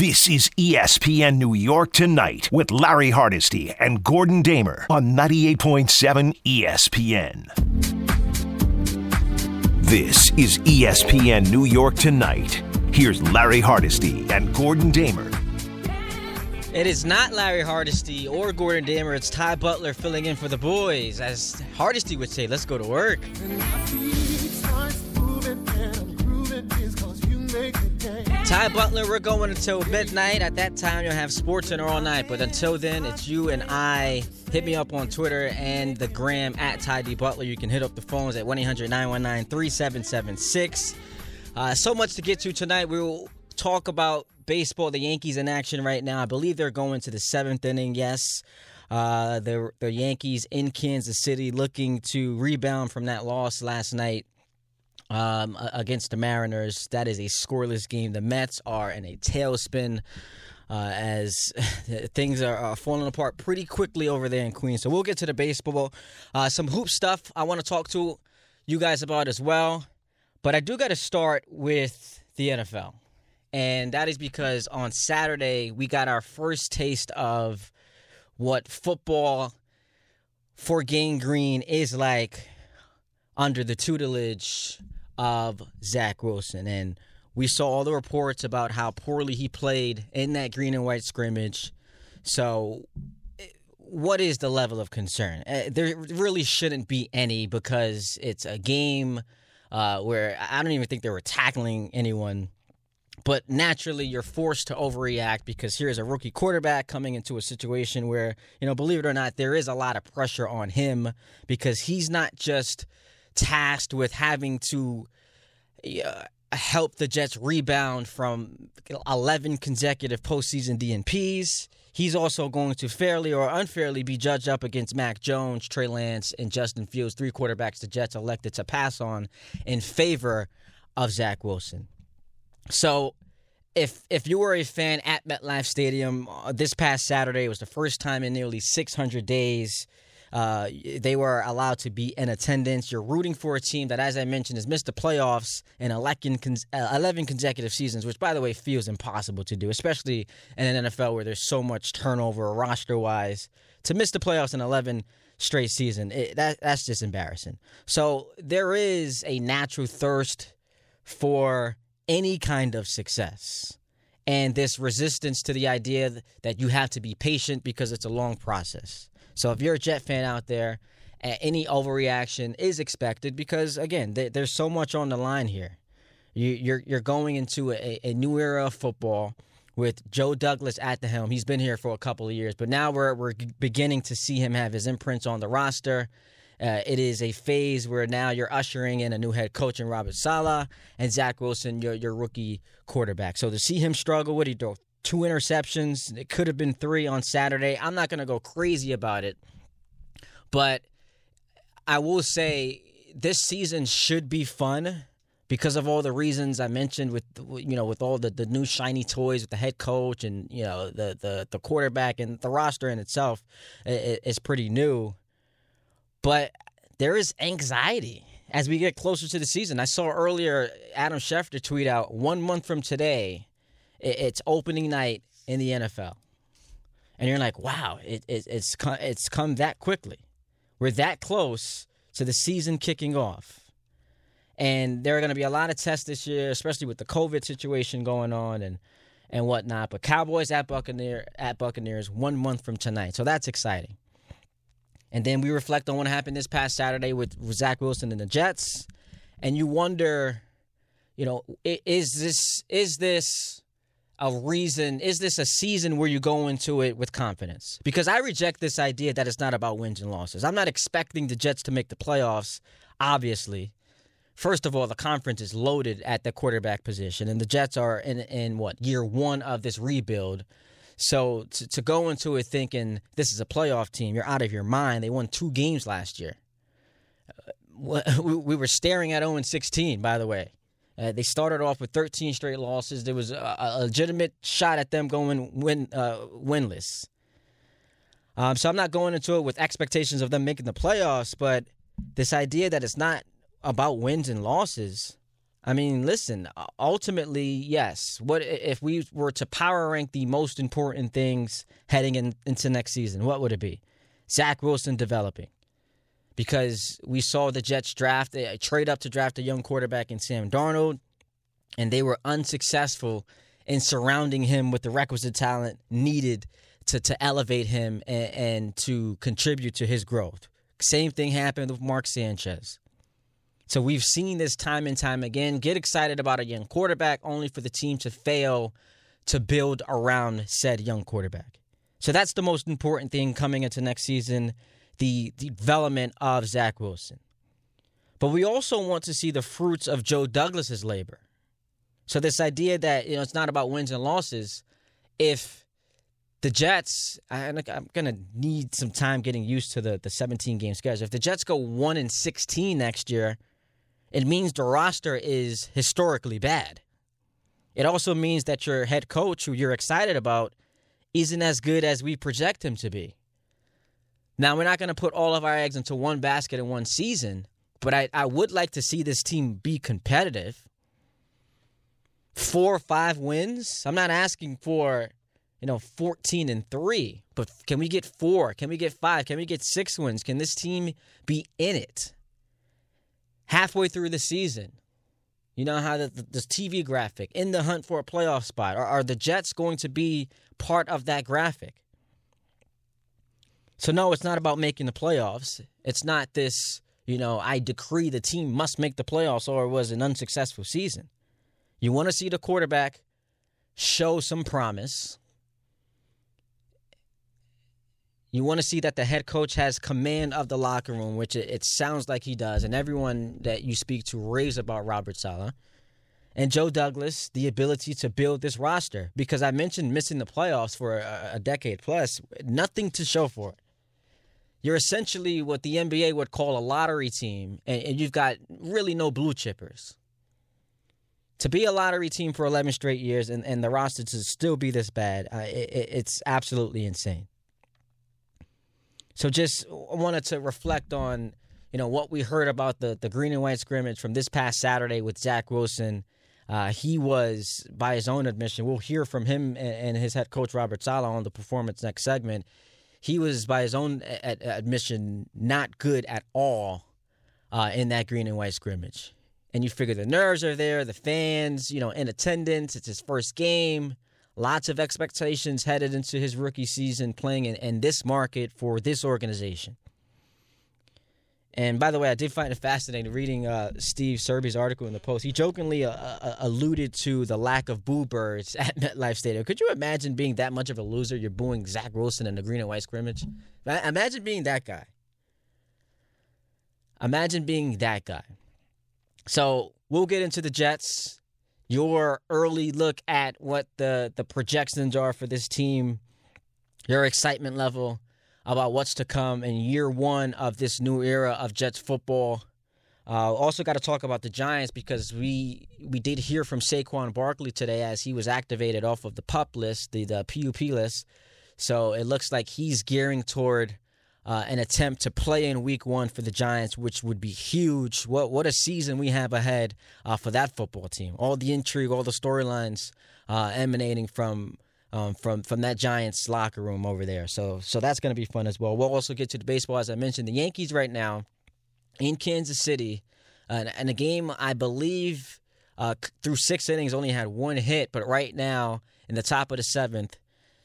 This is ESPN New York Tonight with Larry Hardesty and Gordon Damer on 98.7 ESPN. This is ESPN New York Tonight. Here's Larry Hardesty and Gordon Damer. It is not Larry Hardesty or Gordon Damer. It's Ty Butler filling in for the boys. As Hardesty would say, let's go to work. Ty Butler, we're going until midnight. At that time, you'll have sports in all night. But until then, it's you and I. Hit me up on Twitter and the gram at Ty D Butler. You can hit up the phones at 1 800 919 3776. So much to get to tonight. We will talk about baseball. The Yankees in action right now. I believe they're going to the seventh inning. Yes. Uh, the, the Yankees in Kansas City looking to rebound from that loss last night um, against the Mariners. That is a scoreless game. The Mets are in a tailspin uh, as things are, are, falling apart pretty quickly over there in Queens. So we'll get to the baseball. Uh, some hoop stuff I want to talk to you guys about as well. But I do got to start with the NFL. And that is because on Saturday, we got our first taste of what football for Gang Green is like under the tutelage of Zach Wilson. And we saw all the reports about how poorly he played in that green and white scrimmage. So, what is the level of concern? There really shouldn't be any because it's a game uh, where I don't even think they were tackling anyone. But naturally, you're forced to overreact because here's a rookie quarterback coming into a situation where, you know, believe it or not, there is a lot of pressure on him because he's not just tasked with having to uh, help the Jets rebound from 11 consecutive postseason DNPs. He's also going to fairly or unfairly be judged up against Mac Jones, Trey Lance, and Justin Fields, three quarterbacks the Jets elected to pass on in favor of Zach Wilson. So, if if you were a fan at MetLife Stadium uh, this past Saturday, it was the first time in nearly 600 days uh, they were allowed to be in attendance. You're rooting for a team that, as I mentioned, has missed the playoffs in 11, consecutive seasons, which, by the way, feels impossible to do, especially in an NFL where there's so much turnover roster wise. To miss the playoffs in 11 straight season, it, that that's just embarrassing. So there is a natural thirst for any kind of success. And this resistance to the idea that you have to be patient because it's a long process. So if you're a Jet fan out there, any overreaction is expected because again, there's so much on the line here. You're you're going into a, a new era of football with Joe Douglas at the helm. He's been here for a couple of years, but now we're we're beginning to see him have his imprints on the roster. Uh, it is a phase where now you're ushering in a new head coach in Robert Saleh and Zach Wilson, your your rookie quarterback. So to see him struggle, what he do? Two interceptions. It could have been three on Saturday. I'm not going to go crazy about it, but I will say this season should be fun because of all the reasons I mentioned with you know with all the, the new shiny toys with the head coach and you know the the, the quarterback and the roster in itself is pretty new but there is anxiety as we get closer to the season. I saw earlier Adam Schefter tweet out one month from today, it's opening night in the NFL, and you're like, wow, it, it, it's come, it's come that quickly. We're that close to the season kicking off. And there are going to be a lot of tests this year, especially with the COVID situation going on and and whatnot. But Cowboys at Buccaneer at Buccaneers one month from tonight, so that's exciting. And then we reflect on what happened this past Saturday with, with Zach Wilson and the Jets, and you wonder, you know, is this is this a reason? Is this a season where you go into it with confidence? Because I reject this idea that it's not about wins and losses. I'm not expecting the Jets to make the playoffs. Obviously, first of all, the conference is loaded at the quarterback position, and the Jets are in in what year one of this rebuild. So to, to go into it thinking this is a playoff team, you're out of your mind. They won two games last year. Uh, we were staring at 0 16, by the way. Uh, they started off with 13 straight losses. There was a, a legitimate shot at them going win uh, winless. Um, so I'm not going into it with expectations of them making the playoffs, but this idea that it's not about wins and losses, I mean, listen, ultimately, yes. What if we were to power rank the most important things heading in, into next season? What would it be? Zach Wilson developing. Because we saw the Jets draft, a trade up to draft a young quarterback in Sam Darnold, and they were unsuccessful in surrounding him with the requisite talent needed to, to elevate him and, and to contribute to his growth. Same thing happened with Mark Sanchez. So we've seen this time and time again. Get excited about a young quarterback only for the team to fail to build around said young quarterback. So that's the most important thing coming into next season the, development of Zach Wilson. But we also want to see the fruits of Joe Douglas's labor. So this idea that you know it's not about wins and losses, if the Jets, I'm going to need some time getting used to the the 17 game schedule. If the Jets go one and 16 next year, it means the roster is historically bad. It also means that your head coach, who you're excited about, isn't as good as we project him to be. Now, we're not going to put all of our eggs into one basket in one season, but I, I would like to see this team be competitive. Four or five wins. I'm not asking for, you know, 14 and three, but can we get four? Can we get five? Can we get six wins? Can this team be in it? halfway through the season. You know how the, the, this TV graphic in the hunt for a playoff spot. Are, are the Jets going to be part of that graphic? So no, it's not about making the playoffs. It's not this, you know, I decree the team must make the playoffs or it was an unsuccessful season. You want to see the quarterback show some promise. You want to see that the head coach has command of the locker room, which it, sounds like he does, and everyone that you speak to raves about Robert Saleh. And Joe Douglas, the ability to build this roster. Because I mentioned missing the playoffs for a decade plus, nothing to show for it. You're essentially what the NBA would call a lottery team, and, and you've got really no blue chippers. To be a lottery team for 11 straight years and, and the roster to still be this bad, uh, it, it's absolutely insane. So just wanted to reflect on, you know, what we heard about the the green and white scrimmage from this past Saturday with Zach Wilson. Uh, he was, by his own admission, we'll hear from him and, and his head coach Robert Saleh on the performance next segment. He was, by his own ad- admission, not good at all uh, in that green and white scrimmage. And you figure the nerves are there, the fans, you know, in attendance. It's his first game. Lots of expectations headed into his rookie season playing in, in this market for this organization. And by the way, I did find it fascinating reading uh, Steve Serby's article in the Post. He jokingly uh, uh, alluded to the lack of boo birds at MetLife Stadium. Could you imagine being that much of a loser? You're booing Zach Wilson in the green and white scrimmage. Imagine being that guy. Imagine being that guy. So we'll get into the Jets your early look at what the the projections are for this team, your excitement level about what's to come in year one of this new era of Jets football. Uh, also, got to talk about the Giants because we we did hear from Saquon Barkley today as he was activated off of the pup list, the the PUP list. So it looks like he's gearing toward uh, an attempt to play in Week One for the Giants, which would be huge. What what a season we have ahead uh, for that football team! All the intrigue, all the storylines uh, emanating from. Um, from from that Giants locker room over there, so so that's going to be fun as well. We'll also get to the baseball as I mentioned. The Yankees right now in Kansas City, and, and a game I believe uh, through six innings only had one hit, but right now in the top of the seventh,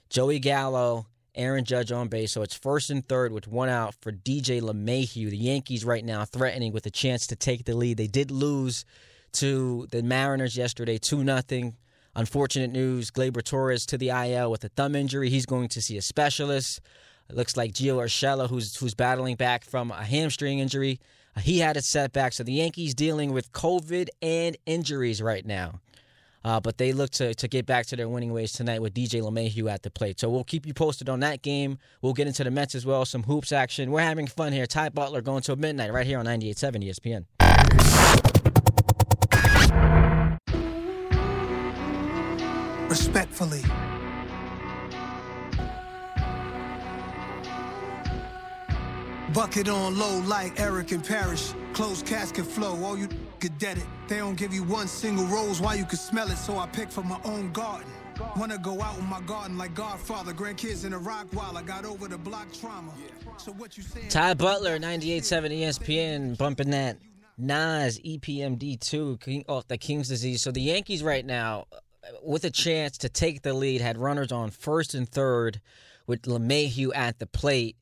Joey Gallo Aaron Judge on base. So it's first and third with one out for DJ LeMahieu. The Yankees right now threatening with a chance to take the lead. They did lose to the Mariners yesterday, 2 nothing. Unfortunate news Gleyber Torres to the IL with a thumb injury. He's going to see a specialist. It looks like Gio Urshela, who's, who's battling back from a hamstring injury, uh, he had a setback. So the Yankees dealing with COVID and injuries right now. Uh, but they look to, to get back to their winning ways tonight with DJ LeMahieu at the plate. So we'll keep you posted on that game. We'll get into the Mets as well, some hoops action. We're having fun here. Ty Butler going to midnight right here on 98.7 ESPN. Respectfully. Bucket on low like Erick and Parrish. Closed casket flow. All you dead it. They don't give you one single rose while you can smell it, so I pick from my own garden. Wanna go out in my garden like Godfather, grandkids in a rock while I got over the block trauma. So what you? Ty Butler, 98.7 ESPN, bumping that Nas EPMD2 King, off the King's disease. So the Yankees right now, with a chance to take the lead, had runners on first and third with LeMahieu at the plate.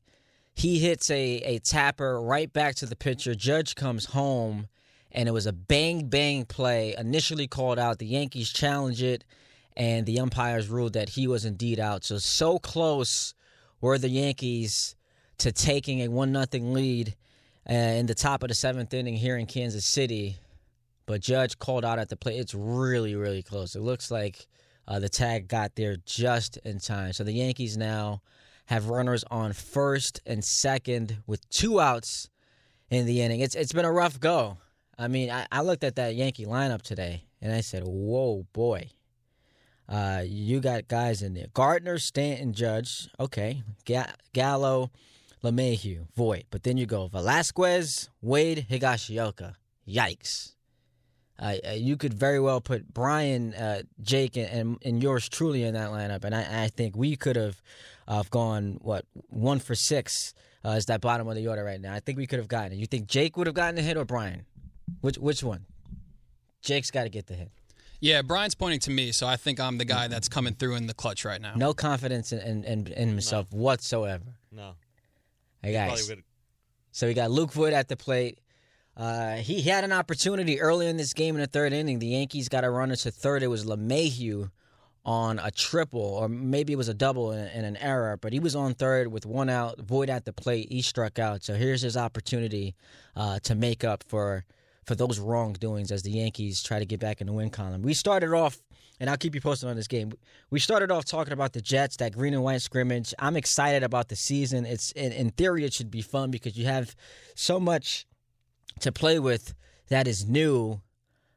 He hits a, a tapper right back to the pitcher. Judge comes home, and it was a bang bang play. Initially called out. The Yankees challenge it, and the umpires ruled that he was indeed out. So so close were the Yankees to taking a one nothing lead uh, in the top of the seventh inning here in Kansas City. But Judge called out at the plate. It's really really close. It looks like uh, the tag got there just in time. So the Yankees now have runners on first and second with two outs in the inning. It's it's been a rough go. I mean, I, I looked at that Yankee lineup today and I said, "Whoa, boy." Uh, you got guys in there: Gardner, Stanton, Judge. Okay, Ga- Gallo, LeMahieu, Voit. But then you go Velazquez, Wade, Higashioka. Yikes! Uh, you could very well put Brian, uh, Jake, and, and yours truly in that lineup, and I, I think we could have uh, gone what one for six uh, is that bottom of the order right now. I think we could have gotten it. You think Jake would have gotten the hit or Brian? Which which one? Jake's got to get the hit. Yeah, Brian's pointing to me, so I think I'm the guy that's coming through in the clutch right now. No confidence in in, in, in himself No. whatsoever. No. Hey guys, so we got Luke Voit at the plate. Uh, he had an opportunity early in this game in the third inning. The Yankees got a runner to third. It was LeMahieu on a triple, or maybe it was a double and, and an error, but he was on third with one out, Voit at the plate. He struck out. So here's his opportunity uh, to make up for for those wrongdoings as the Yankees try to get back in the win column. We started off, and I'll keep you posted on this game. We started off talking about the Jets, that green and white scrimmage. I'm excited about the season. It's in, in theory it should be fun because you have so much to play with that is new.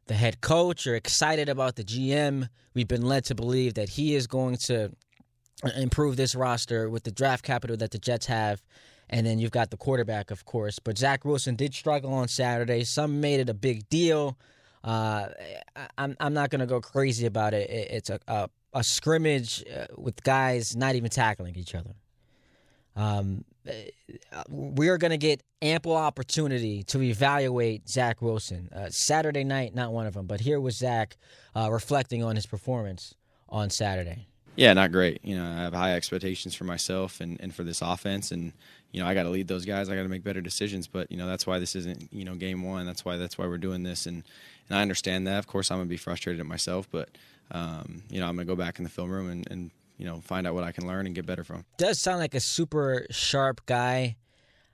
The head coach, you're excited about the GM. We've been led to believe that he is going to improve this roster with the draft capital that the Jets have. And then you've got the quarterback, of course. But Zach Wilson did struggle on Saturday. Some made it a big deal. Uh, I'm I'm not going to go crazy about it. it it's a, a a scrimmage uh, with guys not even tackling each other. Um, we are going to get ample opportunity to evaluate Zach Wilson. Uh, Saturday night, not one of them, but here was Zach uh, reflecting on his performance on Saturday. Yeah, not great. You know, I have high expectations for myself and, and for this offense, and you know, I got to lead those guys. I got to make better decisions. But you know, that's why this isn't you know game one. That's why that's why we're doing this, and and I understand that. Of course, I'm gonna be frustrated at myself, but um, you know, I'm gonna go back in the film room and, and you know find out what I can learn and get better from. Does sound like a super sharp guy.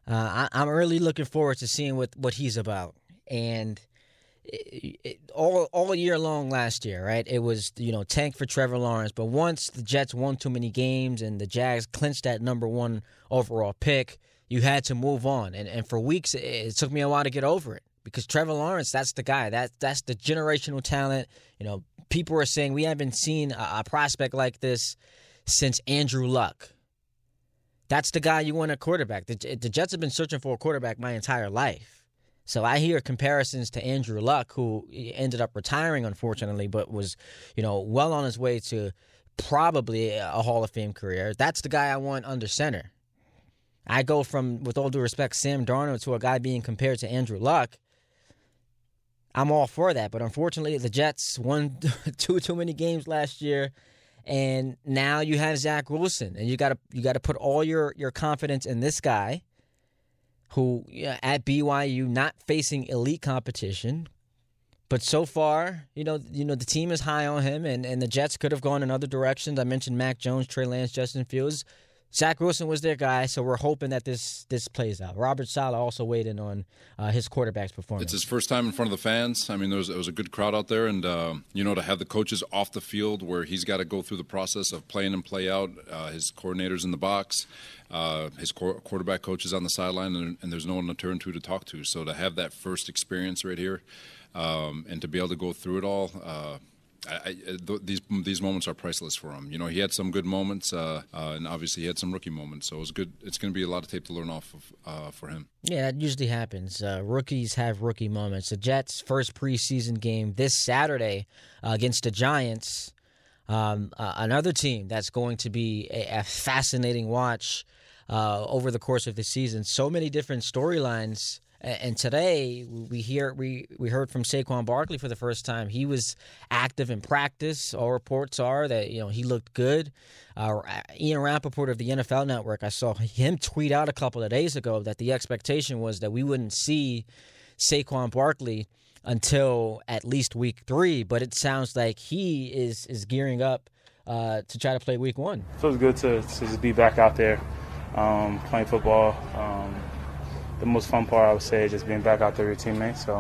Uh, I, I'm really looking forward to seeing what, what he's about. And it, it, all all year long last year, right? It was you know tank for Trevor Lawrence, but once the Jets won too many games and the Jags clinched that number one overall pick, you had to move on. And and for weeks, it, it took me a while to get over it because Trevor Lawrence, that's the guy. That that's the generational talent. You know, people are saying we haven't seen a, a prospect like this since Andrew Luck. That's the guy you want a quarterback. The, the Jets have been searching for a quarterback my entire life. So I hear comparisons to Andrew Luck, who ended up retiring, unfortunately, but was, you know, well on his way to probably a Hall of Fame career. That's the guy I want under center. I go from, with all due respect, Sam Darnold to a guy being compared to Andrew Luck. I'm all for that, but unfortunately, the Jets won two too many games last year, and now you have Zach Wilson, and you got to you got to put all your your confidence in this guy, who at BYU not facing elite competition, but so far, you know, you know the team is high on him, and, and the Jets could have gone in other directions. I mentioned Mac Jones, Trey Lance, Justin Fields. Zach Wilson was their guy, so we're hoping that this this plays out. Robert Saleh also weighed in on uh, his quarterback's performance. It's his first time in front of the fans. I mean, there was, it was a good crowd out there, and uh, you know, to have the coaches off the field where he's got to go through the process of playing and play out, uh, his coordinators in the box, uh, his qu- quarterback coaches on the sideline, and, and there's no one to turn to to talk to. So to have that first experience right here, um, and to be able to go through it all. Uh, I, I, th- these these moments are priceless for him. You know, he had some good moments, uh, uh, and obviously he had some rookie moments. So it's good. It's going to be a lot of tape to learn off of uh, for him. Yeah, that usually happens. Uh, rookies have rookie moments. The Jets' first preseason game this Saturday uh, against the Giants. Um, uh, another team that's going to be a, a fascinating watch over the course of the season. So many different storylines and today we hear we we heard from Saquon Barkley for the first time. He was active in practice. All reports are that you know he looked good. Uh, Ian Rapoport of the NFL Network, I saw him tweet out a couple of days ago that the expectation was that we wouldn't see Saquon Barkley until at least week three. But it sounds like he is is gearing up uh, to try to play week one. So it's good to, to be back out there um, playing football. Um, the most fun part, I would say, is just being back out there with teammates. So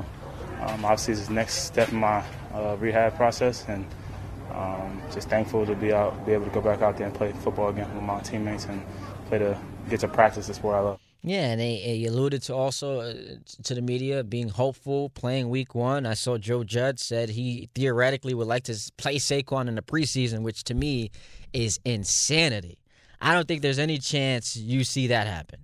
um, obviously, this next step in my uh, rehab process, and um, just thankful to be out, be able to go back out there and play football again with my teammates and play to get to practice the sport I love. Yeah, and he, he alluded to also uh, to the media being hopeful playing week one. I saw Joe Judge said he theoretically would like to play Saquon in the preseason, which to me is insanity. I don't think there's any chance you see that happen.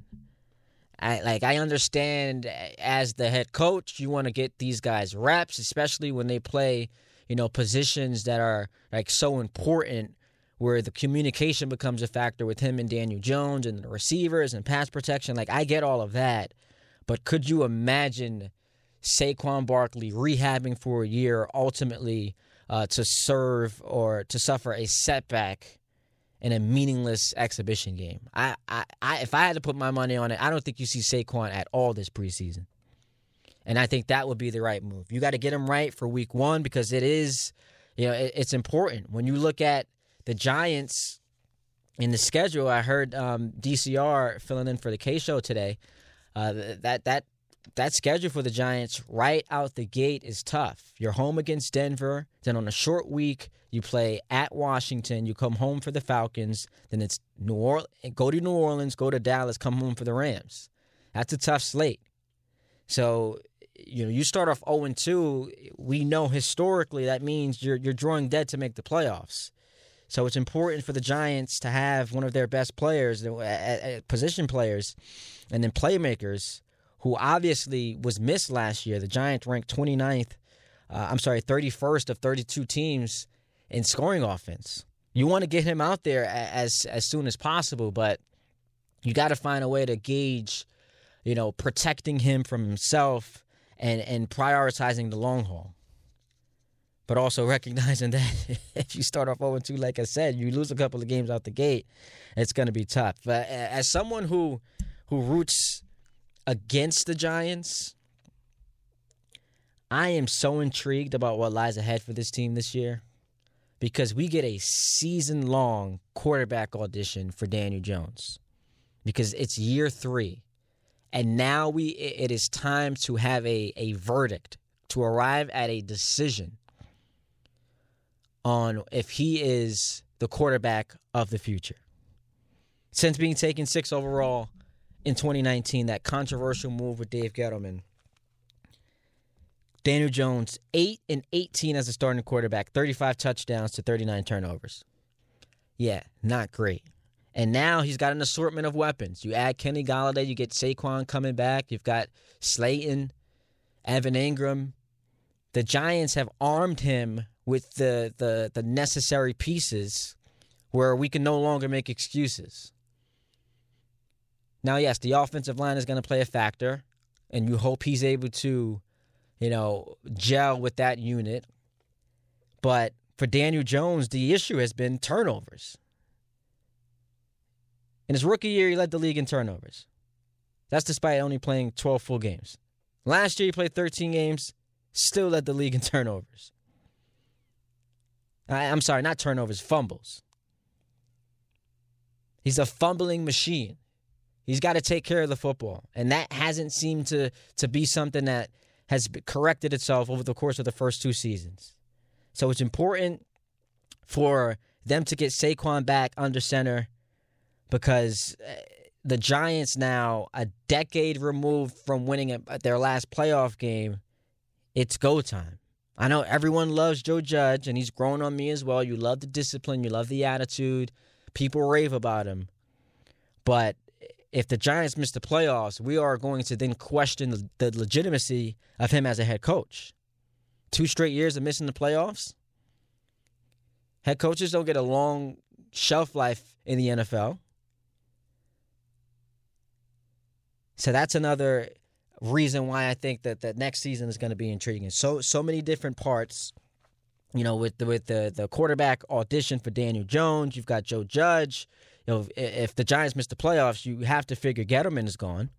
I like I understand as the head coach, you want to get these guys reps, especially when they play, you know, positions that are like so important where the communication becomes a factor with him and Daniel Jones and the receivers and pass protection. Like I get all of that. But could you imagine Saquon Barkley rehabbing for a year ultimately uh, to serve or to suffer a setback in a meaningless exhibition game. I, I, I, if I had to put my money on it, I don't think you see Saquon at all this preseason. And I think that would be the right move. You got to get him right for week one because it is, you know, it, it's important. When you look at the Giants in the schedule, I heard um, DCR filling in for the K show today. Uh, that that that schedule for the Giants right out the gate is tough. You're home against Denver, then on a short week you play at Washington, you come home for the Falcons, then it's New Orleans, go to New Orleans, go to Dallas, come home for the Rams. That's a tough slate. So, you know, you start off 0 2, we know historically that means you're you're drawing dead to make the playoffs. So it's important for the Giants to have one of their best players, position players, and then playmakers who obviously was missed last year. The Giants ranked 29th, uh, I'm sorry, 31st of 32 teams in scoring offense. You want to get him out there as as soon as possible, but you got to find a way to gauge, you know, protecting him from himself and and prioritizing the long haul. But also recognizing that if you start off 0 2, like I said, you lose a couple of games out the gate, it's going to be tough. But as someone who who roots against the Giants, I am so intrigued about what lies ahead for this team this year because we get a season long quarterback audition for Daniel Jones because it's year three. And now we it is time to have a, a verdict, to arrive at a decision on if he is the quarterback of the future. Since being taken six overall, in 2019, that controversial move with Dave Gettleman. Daniel Jones, 8 and 18 as a starting quarterback, 35 touchdowns to 39 turnovers. Yeah, not great. And now he's got an assortment of weapons. You add Kenny Golladay, you get Saquon coming back, you've got Slayton, Evan Engram. The Giants have armed him with the, the, the necessary pieces where we can no longer make excuses. Now, yes, the offensive line is going to play a factor, and you hope he's able to, you know, gel with that unit. But for Daniel Jones, the issue has been turnovers. In his rookie year, he led the league in turnovers. That's despite only playing 12 full games. Last year, he played 13 games, still led the league in turnovers. I, I'm sorry, not turnovers, fumbles. He's a fumbling machine. He's got to take care of the football, and that hasn't seemed to to be something that has corrected itself over the course of the first two seasons. So it's important for them to get Saquon back under center because uh, the Giants now a decade removed from winning their last playoff game, it's go time. I know everyone loves Joe Judge, and he's grown on me as well. You love the discipline, you love the attitude. People rave about him. But if the Giants miss the playoffs, we are going to then question the, the legitimacy of him as a head coach. Two straight years of missing the playoffs. Head coaches don't get a long shelf life in the NFL. So that's another reason why I think that the next season is going to be intriguing. So so many different parts. You know, with the with the the quarterback audition for Daniel Jones, you've got Joe Judge. Know, if the Giants miss the playoffs, you have to figure Gettleman is gone.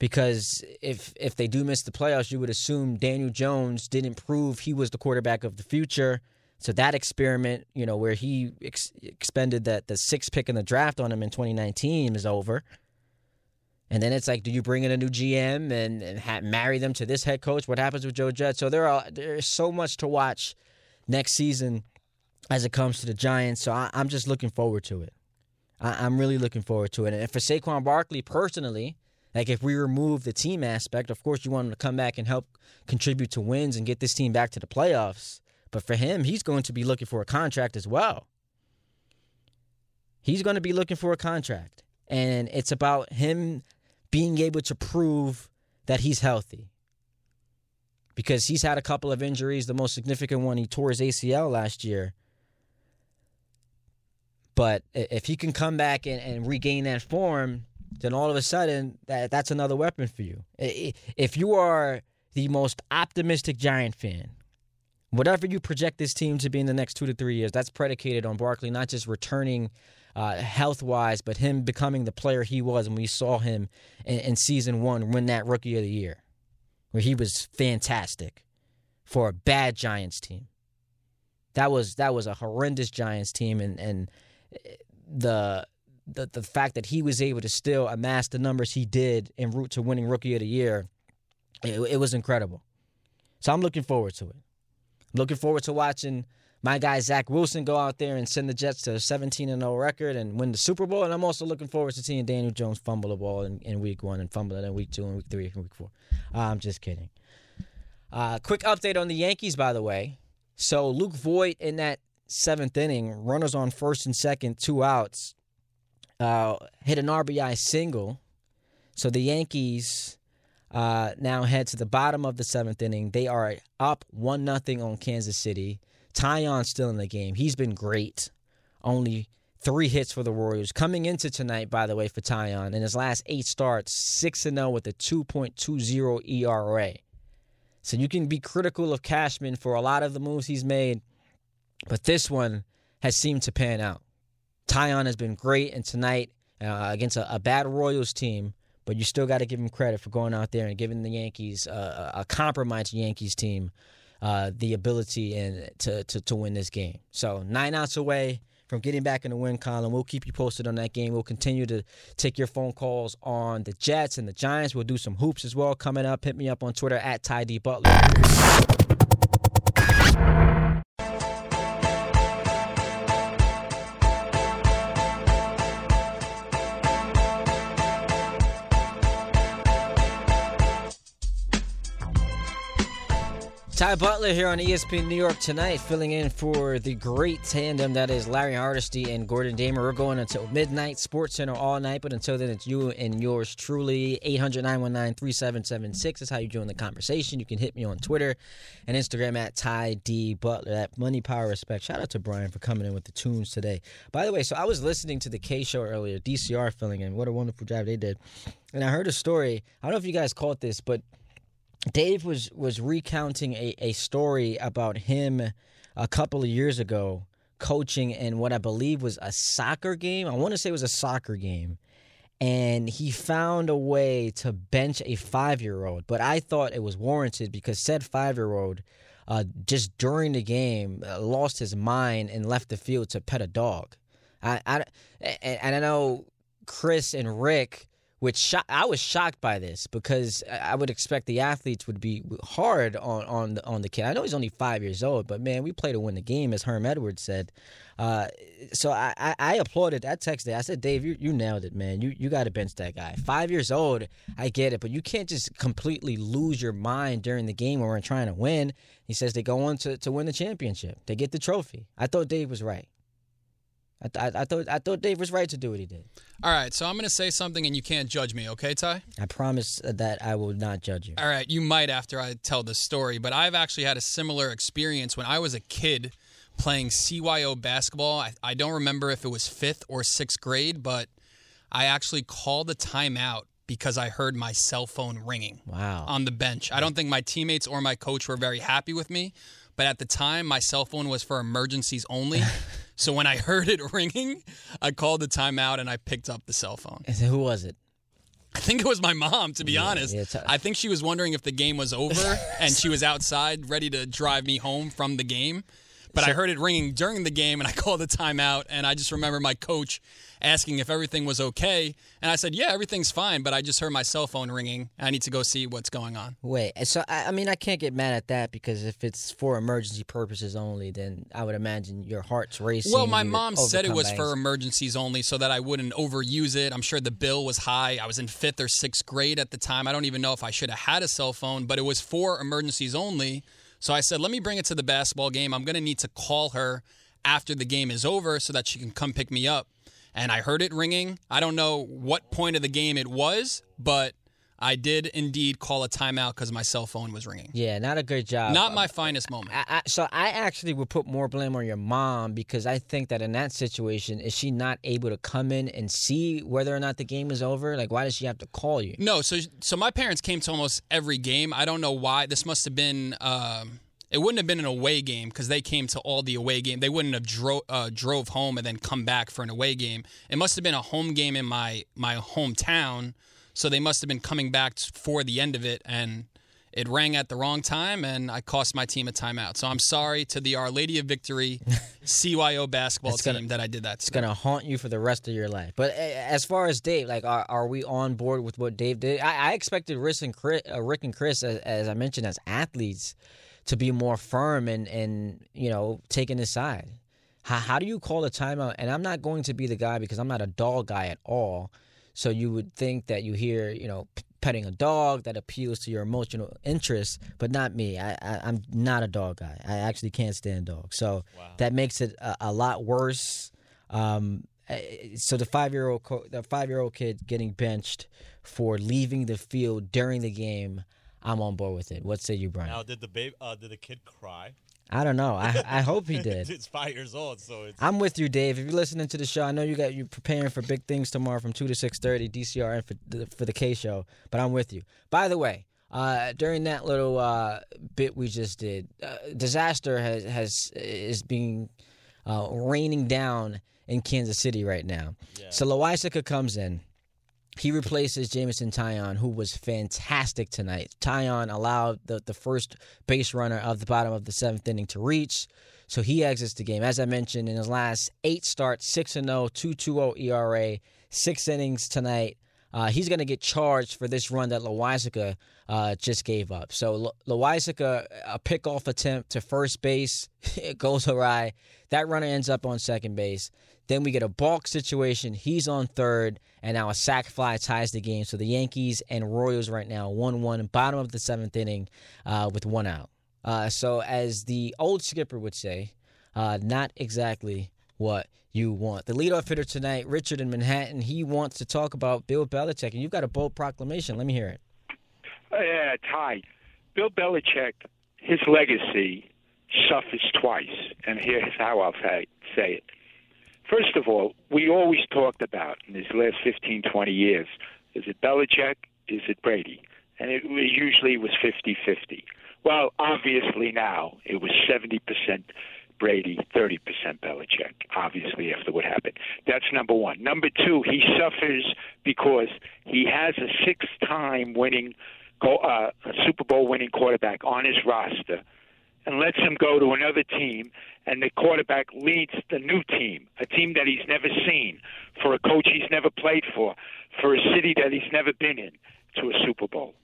Because if if they do miss the playoffs, you would assume Daniel Jones didn't prove he was the quarterback of the future. So that experiment, you know, where he ex- expended that the sixth pick in the draft on him in 2019 is over. And then it's like, do you bring in a new GM and, and ha- marry them to this head coach? What happens with Joe Judge? So there are there's so much to watch next season as it comes to the Giants. So I, am just looking forward to it. I, am really looking forward to it. And for Saquon Barkley personally, like if we remove the team aspect, of course you want him to come back and help contribute to wins and get this team back to the playoffs. But for him, he's going to be looking for a contract as well. He's going to be looking for a contract. And it's about him being able to prove that he's healthy. Because he's had a couple of injuries. The most significant one, he tore his ACL last year. But if he can come back and, and regain that form, then all of a sudden that that's another weapon for you. If you are the most optimistic Giant fan, whatever you project this team to be in the next two to three years, that's predicated on Barkley not just returning uh, health wise, but him becoming the player he was when we saw him in, in season one win that Rookie of the Year, where he was fantastic for a bad Giants team. That was that was a horrendous Giants team, and and the the the fact that he was able to still amass the numbers he did en route to winning Rookie of the Year, it, it was incredible. So I'm looking forward to it. looking forward to watching my guy Zach Wilson go out there and send the Jets to a 17 and 0 record and win the Super Bowl. And I'm also looking forward to seeing Daniel Jones fumble the ball in, in week one and fumble it in week two and week three and week four. Uh, I'm just kidding. Uh, quick update on the Yankees, by the way. So Luke Voit in that seventh inning, runners on first and second, two outs, uh, hit an RBI single. So the Yankees uh, now head to the bottom of the seventh inning. They are up one nothing on Kansas City. Taillon's still in the game. He's been great. Only three hits for the Royals. Coming into tonight, by the way, for Taillon, in his last eight starts, 6 and 0 with a 2.20 ERA. So you can be critical of Cashman for a lot of the moves he's made, but this one has seemed to pan out. Taillon has been great, and tonight uh, against a, a, bad Royals team, but you still got to give him credit for going out there and giving the Yankees uh, a compromised Yankees team uh, the ability and to, to to win this game. So nine outs away from getting back in the win column. We'll keep you posted on that game. We'll continue to take your phone calls on the Jets and the Giants. We'll do some hoops as well coming up. Hit me up on Twitter at Ty Butler. Ty Butler here on ESPN New York tonight, filling in for the great tandem that is Larry Hardesty and Gordon Damer. We're going until midnight, Sports Center all night, but until then, it's you and yours truly. 800 919 3776 is how you join the conversation. You can hit me on Twitter and Instagram at Ty D Butler. That money, power, respect. Shout out to Brian for coming in with the tunes today. By the way, so I was listening to the K show earlier, DCR filling in. What a wonderful job they did. And I heard a story. I don't know if you guys caught this, but Dave was was recounting a, a story about him a couple of years ago coaching in what I believe was a soccer game. I want to say it was a soccer game. And he found a way to bench a five year old, but I thought it was warranted because said five year old uh, just during the game uh, lost his mind and left the field to pet a dog. I, I, and I know Chris and Rick which sho- I was shocked by this because I would expect the athletes would be hard on on the, on the kid. I know he's only five years old, but man, we play to win the game, as Herm Edwards said. Uh, so I, I, I applauded that text day. I said, Dave, you, you nailed it, man. You you got to bench that guy. Five years old, I get it, but you can't just completely lose your mind during the game when we're trying to win. He says they go on to, to win the championship. They get the trophy. I thought Dave was right. I, th- I, thought I thought Dave was right to do what he did. All right, so I'm going to say something and you can't judge me, okay, Ty? I promise that I will not judge you. All right, you might after I tell this story, but I've actually had a similar experience when I was a kid playing CYO basketball. I, I don't remember if it was fifth or sixth grade, but I actually called a timeout because I heard my cell phone ringing Wow. on the bench. I don't think my teammates or my coach were very happy with me, but at the time, my cell phone was for emergencies only. so when I heard it ringing, I called the timeout and I picked up the cell phone. And Who was it? I think it was my mom, to be honest. yeah, it's- I think she was wondering if the game was over and she was outside ready to drive me home from the game. But I heard it ringing during the game and I called the timeout. And I just remember my coach asking if everything was okay. And I said, Yeah, everything's fine. But I just heard my cell phone ringing. I need to go see what's going on. Wait, so I, I mean, I can't get mad at that because if it's for emergency purposes only, then I would imagine your heart's racing. Well, my mom said it was for emergencies only so that I wouldn't overuse it. I'm sure the bill was high. I was in fifth or sixth grade at the time. I don't even know if I should have had a cell phone, but it was for emergencies only. So I said, let me bring it to the basketball game. I'm going to need to call her after the game is over so that she can come pick me up. And I heard it ringing. I don't know what point of the game it was, but I did indeed call a timeout because my cell phone was ringing. Yeah, not a good job. Not my finest moment. I, I, so I actually would put more blame on your mom because I think that in that situation, is she not able to come in and see whether or not the game is over? Like, why does she have to call you? No, so so my parents came to almost every game. I don't know why. This must have been. Um, it wouldn't have been an away game because they came to all the away game. They wouldn't have dro- uh, drove home and then come back for an away game. It must have been a home game in my my hometown. So they must have been coming back for the end of it, and it rang at the wrong time, and I cost my team a timeout. So I'm sorry to the Our Lady of Victory CYO basketball It's gonna- team that I did that. It's gonna haunt you for the rest of your life. But uh, as far as Dave, like, are, are we on board with what Dave did? I, I expected Rick and Chris, uh, Rick and Chris, as, as I mentioned, as athletes, to be more firm and and you know taking his side. How, how do you call a timeout? And I'm not going to be the guy because I'm not a dog guy at all. So you would think that you hear, you know, petting a dog that appeals to your emotional interests, but not me. I, I I'm not a dog guy. I actually can't stand dogs. So that makes it a, a lot worse. Um, eh, so the five year old co- the five year old kid getting benched for leaving the field during the game. I'm on board with it. What say you, Brian? Now, did the babe, uh, did the kid cry? I don't know. I I hope he did. it's five years old, so it's. I'm with you, Dave. If you're listening to the show, I know you got you preparing for big things tomorrow from two to six thirty DCRN for the, for the K show. But I'm with you. By the way, uh, during that little uh, bit we just did, uh, disaster has has is being uh, raining down in Kansas City right now. So Loaisiga comes in. He replaces Jameson Taillon, who was fantastic tonight. Tyon allowed the, the first base runner of the bottom of the seventh inning to reach. So he exits the game. As I mentioned, in his last eight starts, 6 0, 2 ERA, six innings tonight. Uh, he's going to get charged for this run that Loaisiga uh, just gave up. So Lo- Loaisiga, a pickoff attempt to first base, it goes awry. That runner ends up on second base. Then we get a balk situation. He's on third, and now a sac fly ties the game. So the Yankees and Royals right now 1 1, bottom of the seventh inning uh, with one out. Uh, so, as the old skipper would say, uh, not exactly what you want. The leadoff hitter tonight, Richard in Manhattan, he wants to talk about Bill Belichick, and you've got a bold proclamation. Let me hear it. Uh, yeah, Ty. Bill Belichick, his legacy suffers twice, and here's how I'll say it. First of all, we always talked about in these last 15, 20 years, is it Belichick, is it Brady? And it usually was 50-50. Well, obviously now it was 70% Brady, 30% Belichick, obviously after what happened. That's number one. Number two, he suffers because he has a six-time winning, go, uh, a Super Bowl winning quarterback on his roster, and lets him go to another team, and the quarterback leads the new team, a team that he's never seen, for a coach he's never played for, for a city that he's never been in, to a Super Bowl.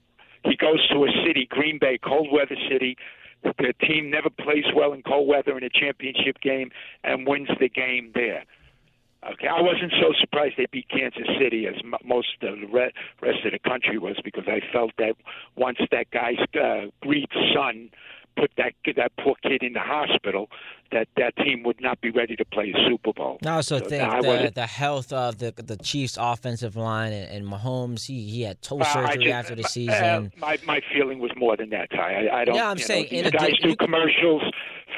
He goes to a city, Green Bay, cold weather city. The team never plays well in cold weather in a championship game and wins the game there. Okay, I wasn't so surprised they beat Kansas City as m- most of the re- rest of the country was because I felt that once that guy's uh, Greed son put that that poor kid in the hospital, that that team would not be ready to play Super Bowl. I also So, think I the, the health of the the Chiefs' offensive line and, and Mahomes, he, he had toe Uh, surgery just- after the uh, season. my my feeling was more than that, Ty. I, I don't. Yeah, I'm know, saying, in these guys do commercials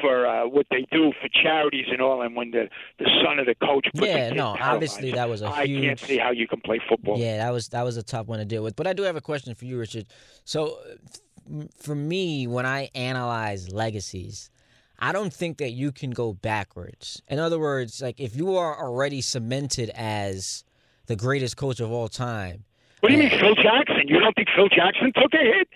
for uh, what they do for charities and all, and when the the son of the coach Yeah, the no, obviously that was a I huge- can't see how you can play football. Yeah, that was that was a tough one to deal with. But I do have a question for you, Richard. So, for me, when I analyze legacies, I don't think that you can go backwards. In other words, like if you are already cemented as the greatest coach of all time, What do you mean, Phil Jackson? You don't think Phil Jackson took a hit?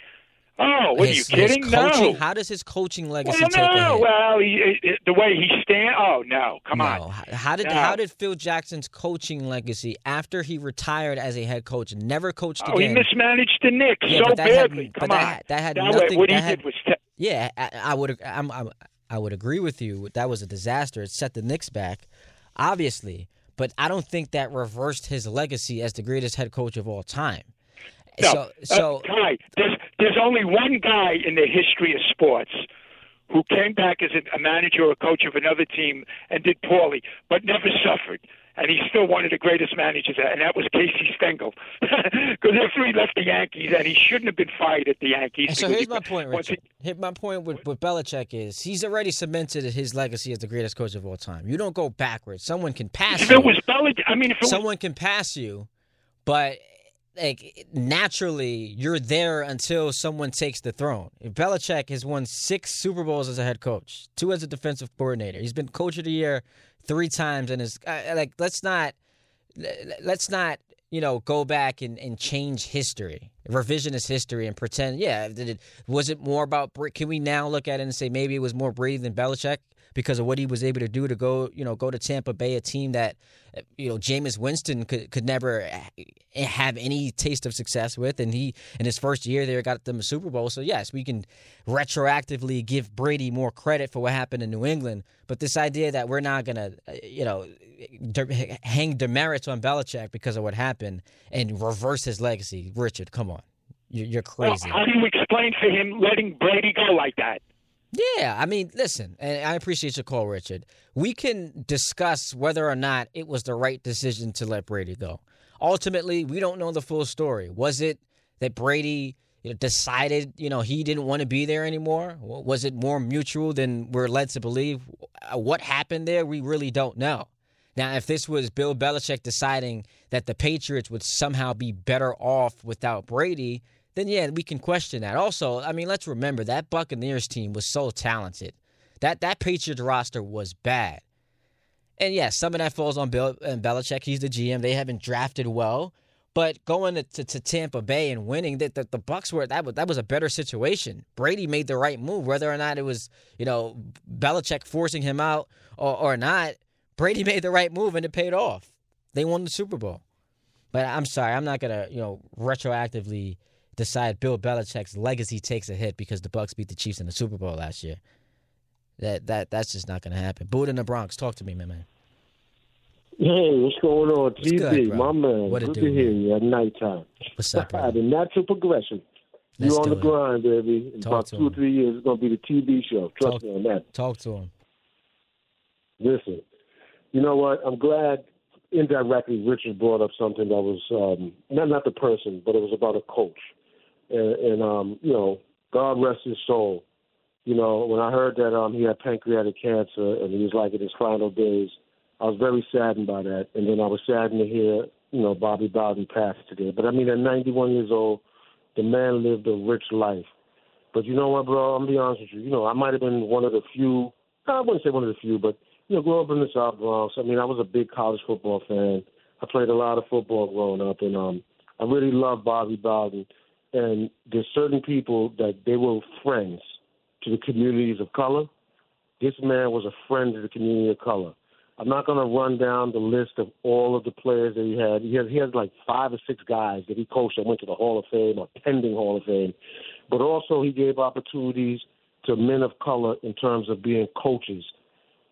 Oh, what are you his- his kidding? coaching- no. How does his coaching legacy Well, take a no. hit? Well, he, he- the way he stand. Oh no, come no. on. How did No. how did Phil Jackson's coaching legacy after he retired as a head coach never coached Oh, he mismanaged the Knicks Yeah, so that had- badly. but come that on. had- that had way- nothing- what he that had- did was. Te- Yeah, I, I would. I'm, I'm, I would agree with you. That was a disaster. It set the Knicks back, obviously. But I don't think that reversed his legacy as the greatest head coach of all time. No, so, so uh, Ty, there's there's only one guy in the history of sports who came back as a, manager or a coach of another team and did poorly, but never suffered. And he's still one of the greatest managers, and that was Casey Stengel. Because after he left the Yankees, and he shouldn't have been fired at the Yankees. And so here's he- my point, once he- Richard. My point with, with Belichick is he's already cemented his legacy as the greatest coach of all time. You don't go backwards. Someone can pass if you. it was Belichick, I mean, if it was Someone can pass you, but like naturally, you're there until someone takes the throne. Belichick has won six Super Bowls as a head coach, two as a defensive coordinator. He's been coach of the year three times, and is uh, like let's not let's not you know go back and, and change history revisionist history and pretend yeah it, was it more about can we now look at it and say maybe it was more Brady than Belichick because of what he was able to do to go you know go to Tampa Bay a team that you know Jameis Winston could could never uh, have any taste of success with and he in his first year there got them a Super Bowl so yes we can retroactively give Brady more credit for what happened in New England but this idea that we're not gonna uh, you know de- hang demerits on Belichick because of what happened and reverse his legacy. Richard, come on, you're, you're Well, crazy. how do you explain to him letting Brady go like that? Yeah, I mean, listen, and I appreciate your call, Richard. We can discuss whether or not it was the right decision to let Brady go. Ultimately, we don't know the full story. Was it that Brady decided, you know, he didn't want to be there anymore? Was it more mutual than we're led to believe? Uh, What happened there, we really don't know. Now, if this was Bill Belichick deciding that the Patriots would somehow be better off without Brady, then yeah, we can question that. Also, I mean, let's remember that Buccaneers team was so talented. That that Patriots roster was bad. And yes, some of that falls on Bill and Belichick. He's the GM. They haven't drafted well. But going to, to, to Tampa Bay and winning, that the, the Bucks were that was that was a better situation. Brady made the right move, whether or not it was you know Belichick forcing him out or, or not. Brady made the right move and it paid off. They won the Super Bowl. But I'm sorry, I'm not gonna you know retroactively decide Bill Belichick's legacy takes a hit because the Bucks beat the Chiefs in the Super Bowl last year. That that that's just not gonna happen. Boot in the Bronx, talk to me, man. man. Hey, what's going on, TB? good, my man. What it good do, to man? hear you at nighttime. What's up, bro? the natural progression. Let's you on the it. grind, baby. In Talk about to two or him. three years, it's gonna be the TV show. Trust Talk- me on that. Talk to him. Listen, you know what? I'm glad indirectly Richard brought up something that was um, not not the person, but it was about a coach. And, and um, you know, God rest his soul. You know, when I heard that um, he had pancreatic cancer and he was like in his final days, I was very saddened by that. And then I was saddened to hear, you know, Bobby Bowden pass today. But I mean, at 91 years old, the man lived a rich life. But you know what, bro? I'm gonna be honest with you. You know, I might have been one of the few. I wouldn't say one of the few, but you know, growing up in the South Bronx. I mean, I was a big college football fan. I played a lot of football growing up, and um, I really loved Bobby Bowden. And there's certain people that they were friends, to the communities of color. This man was a friend to the community of color. I'm not going to run down the list of all of the players that he had. He has, he has like five or six guys that he coached that went to the Hall of Fame or pending Hall of Fame. But also he gave opportunities to men of color in terms of being coaches.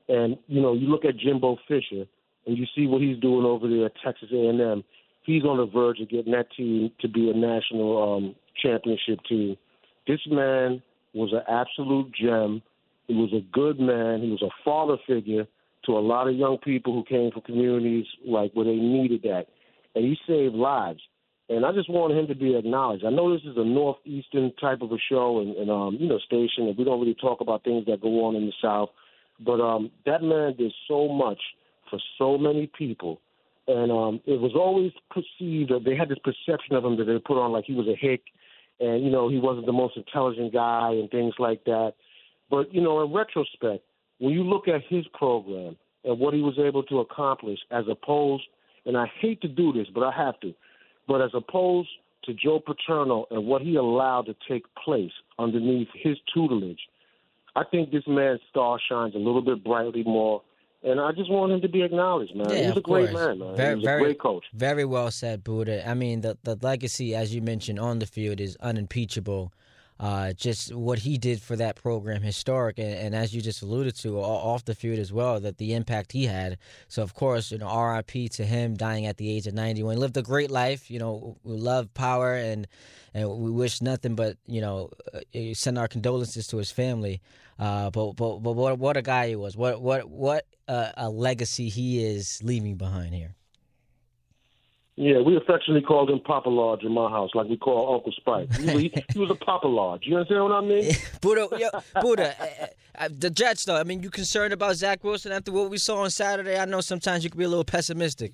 And you know, you look at Jimbo Fisher and you see what he's doing over there at Texas A&M. He's on the verge of getting that team to be a national um, championship team. This man was an absolute gem. He was a good man. He was a father figure to a lot of young people who came from communities like where they needed that, and he saved lives. And I just want him to be acknowledged. I know this is a northeastern type of a show and, and um, you know station, and we don't really talk about things that go on in the South. But um, that man did so much for so many people, and um, it was always perceived that they had this perception of him that they put on like he was a hick, and you know he wasn't the most intelligent guy and things like that. But you know, in retrospect, when you look at his program and what he was able to accomplish, as opposed, and I hate to do this, but I have to, but as opposed to Joe Paterno and what he allowed to take place underneath his tutelage, I think this man's star shines a little bit brightly more. And I just want him to be acknowledged, man. Yeah, He's a great course. man, man. Very, He's very, a great coach. Very well said, Buddha. I mean, the the legacy, as you mentioned, on the field is unimpeachable. Uh, just what he did for that program, historic, and, and as you just alluded to, off the field as well, that the impact he had. So, of course, you know, R.I.P. to him, dying at the age of ninety-one. Lived a great life. You know, we love power, and and we wish nothing but you know, uh, send our condolences to his family. Uh, but but but what what a guy he was. What what what uh, a legacy he is leaving behind here. Yeah, we affectionately called him Papa Lodge in my house, like we call Uncle Spike. He, he, was a Papa Lodge. You understand what I mean? Buddha, yo, Buddha, uh, uh, the Jets though. I mean, you concerned about Zach Wilson after what we saw on Saturday? I know sometimes you can be a little pessimistic.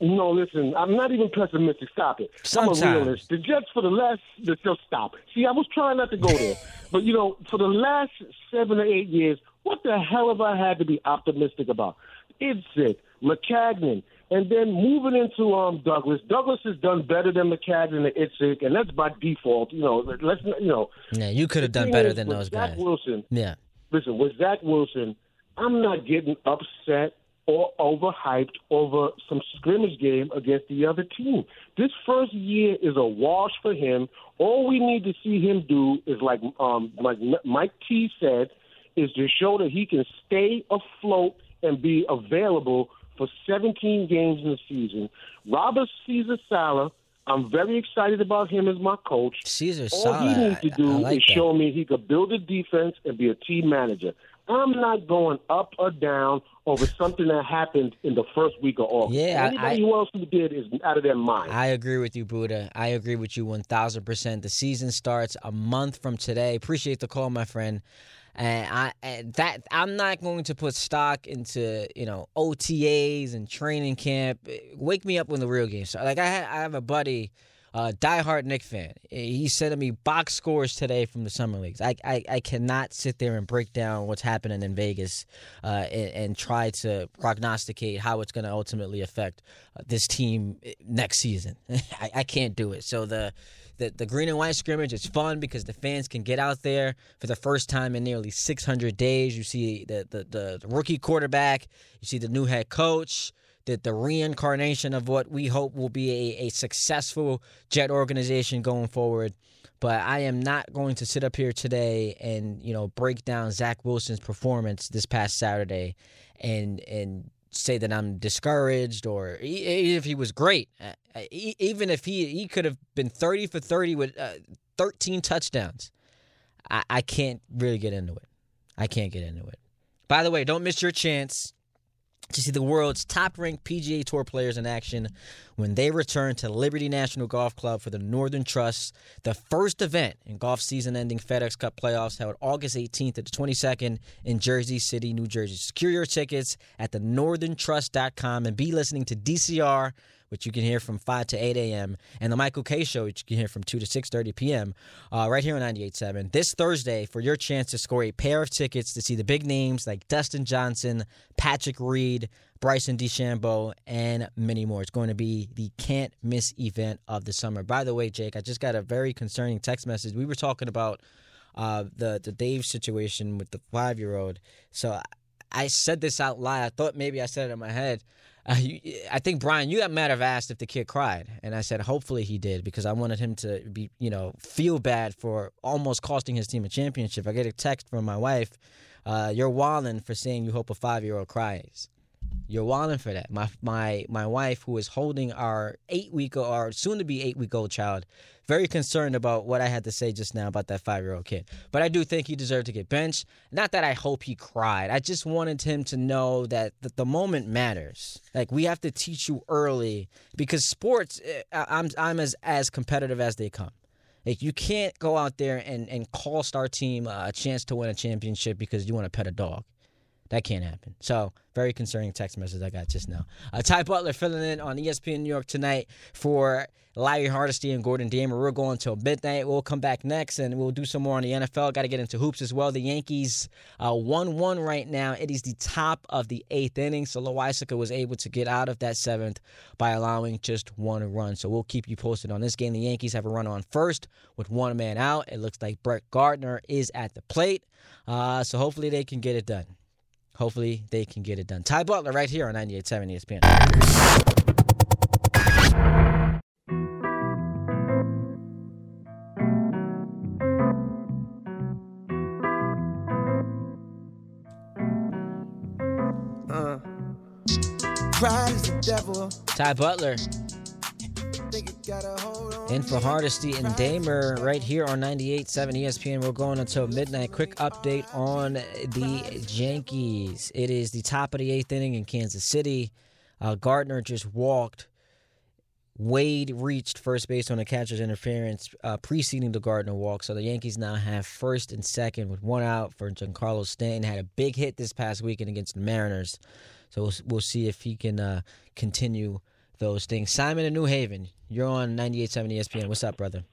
No, listen, I'm not even pessimistic. Stop it. I'm Sometimes. a realist. The Jets for the last, just stop. See, I was trying not to go there, but you know, for the last seven or eight years, what the hell have I had to be optimistic about? Idzik, Maccagnan, and then moving into um Douglas. Douglas has done better than Maccagnan and Idzik, and that's by default. You know, let's you know. Yeah, you could have done better is, than those Zach guys. Wilson, Yeah. listen, with Zach Wilson, I'm not getting upset or overhyped over some scrimmage game against the other team. This first year is a wash for him. All we need to see him do is like um like Mike T said, is to show that he can stay afloat and be available for 17 games in the season. Robert Caesar Saleh, I'm very excited about him as my coach. Caesar All he needs to do like is that. show me he could build a defense and be a team manager. I'm not going up or down over something that happened in the first week of August. Yeah, Anybody I- who else who did is out of their mind. I agree with you, Buddha. I agree with you 1000%. The season starts a month from today. Appreciate the call, my friend. And I and that I'm not going to put stock into you know OTAs and training camp. Wake me up when the real game starts. Like I, I have a buddy, uh, diehard Knick fan. He sent me box scores today from the summer leagues. I, I, I cannot sit there and break down what's happening in Vegas uh, and, and try to prognosticate how it's going to ultimately affect uh, this team next season. I, I can't do it. So the, the the green and white scrimmage is fun because the fans can get out there for the first time in nearly 600 days. You see the the, the, rookie quarterback. You see the new head coach the, the reincarnation of what we hope will be a, a successful jet organization going forward. But I am not going to sit up here today and you know break down Zach Wilson's performance this past Saturday, and and say that I'm discouraged or if he was great, Uh, e- even if he he could have been 30 for 30 with uh, 13 touchdowns. I, I can't really get into it. I can't get into it. By the way, don't miss your chance to see the world's top ranked PGA Tour players in action when they return to Liberty National Golf Club for the Northern Trust, the first event in golf season ending FedEx Cup playoffs held August 18th to the 22nd in Jersey City, New Jersey. Secure your tickets at thenortherntrust.com and be listening to DCR which you can hear from 5 to 8 a.m., and the Michael Kay Show, which you can hear from 2 to 6.30 p.m., uh, right here on 98.7. This Thursday, for your chance to score a pair of tickets to see the big names like Dustin Johnson, Patrick Reed, Bryson DeChambeau, and many more. It's going to be the can't miss event of the summer. By the way, Jake, I just got a very concerning text message. We were talking about uh, the the Dave situation with the five year old. So I, I said this out loud. I thought maybe I said it in my head. Uh, you, I think Brian, you might have asked if the kid cried, and I said hopefully he did because I wanted him to be, you know, feel bad for almost costing his team a championship. I get a text from my wife, uh, "You're wilding for saying you hope a five year old cries." You're wilding for that. My my my wife, who is holding our eight week or soon to be eight week old child, very concerned about what I had to say just now about that five year old kid. But I do think he deserved to get benched. Not that I hope he cried. I just wanted him to know that, that the moment matters. Like we have to teach you early because sports. eh, I'm I'm as as competitive as they come. Like you can't go out there and and cost our team a chance to win a championship because you want to pet a dog. That can't happen. So, very concerning text message I got just now. Uh, Ty Butler filling in on ESPN New York tonight for Larry Hardesty and Gordon Damer. We're going till midnight. We'll come back next and we'll do some more on the NFL. Got to get into hoops as well. The Yankees uh, 1 1 right now. It is the top of the eighth inning. So, Loaisiga was able to get out of that seventh by allowing just one run. So, we'll keep you posted on this game. The Yankees have a run on first with one man out. It looks like Brett Gardner is at the plate. Uh, so, hopefully, they can get it done. Hopefully they can get it done. Ty Butler right here on 98.7 ESPN. Uh. Pride is the devil. Ty Butler in for Hardesty and Damer right here on 98.7 ESPN. We're going until midnight. Quick update on the Yankees. It is the top of the eighth inning in Kansas City. Uh, Gardner just walked. Wade reached first base on a catcher's interference, uh, preceding the Gardner walk. So the Yankees now have first and second with one out for Giancarlo Stanton. Had a big hit this past weekend against the Mariners. So we'll, we'll see if he can uh, continue those things. Simon in New Haven, you're on 98.7 ESPN. What's up, brother?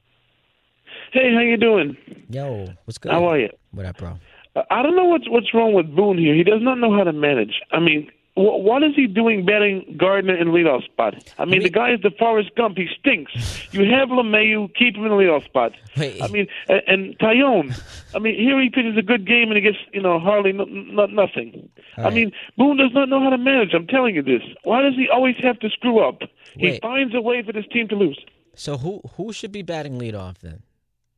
Hey, how you doing? Yo, what's good? How are you? What up, bro? Uh, I don't know what's what's wrong with Boone here. He does not know how to manage. I mean, what is he doing batting Gardner in leadoff spot? I mean, the guy is the Forrest Gump. He stinks. You have LeMahieu, keep him in the leadoff spot. I mean, and, and Taillon. I mean, here he pitches a good game and he gets you know hardly no, no, nothing. I mean, Boone does not know how to manage. I'm telling you this. Why does he always have to screw up? He finds a way for this team to lose. So who who should be batting leadoff then?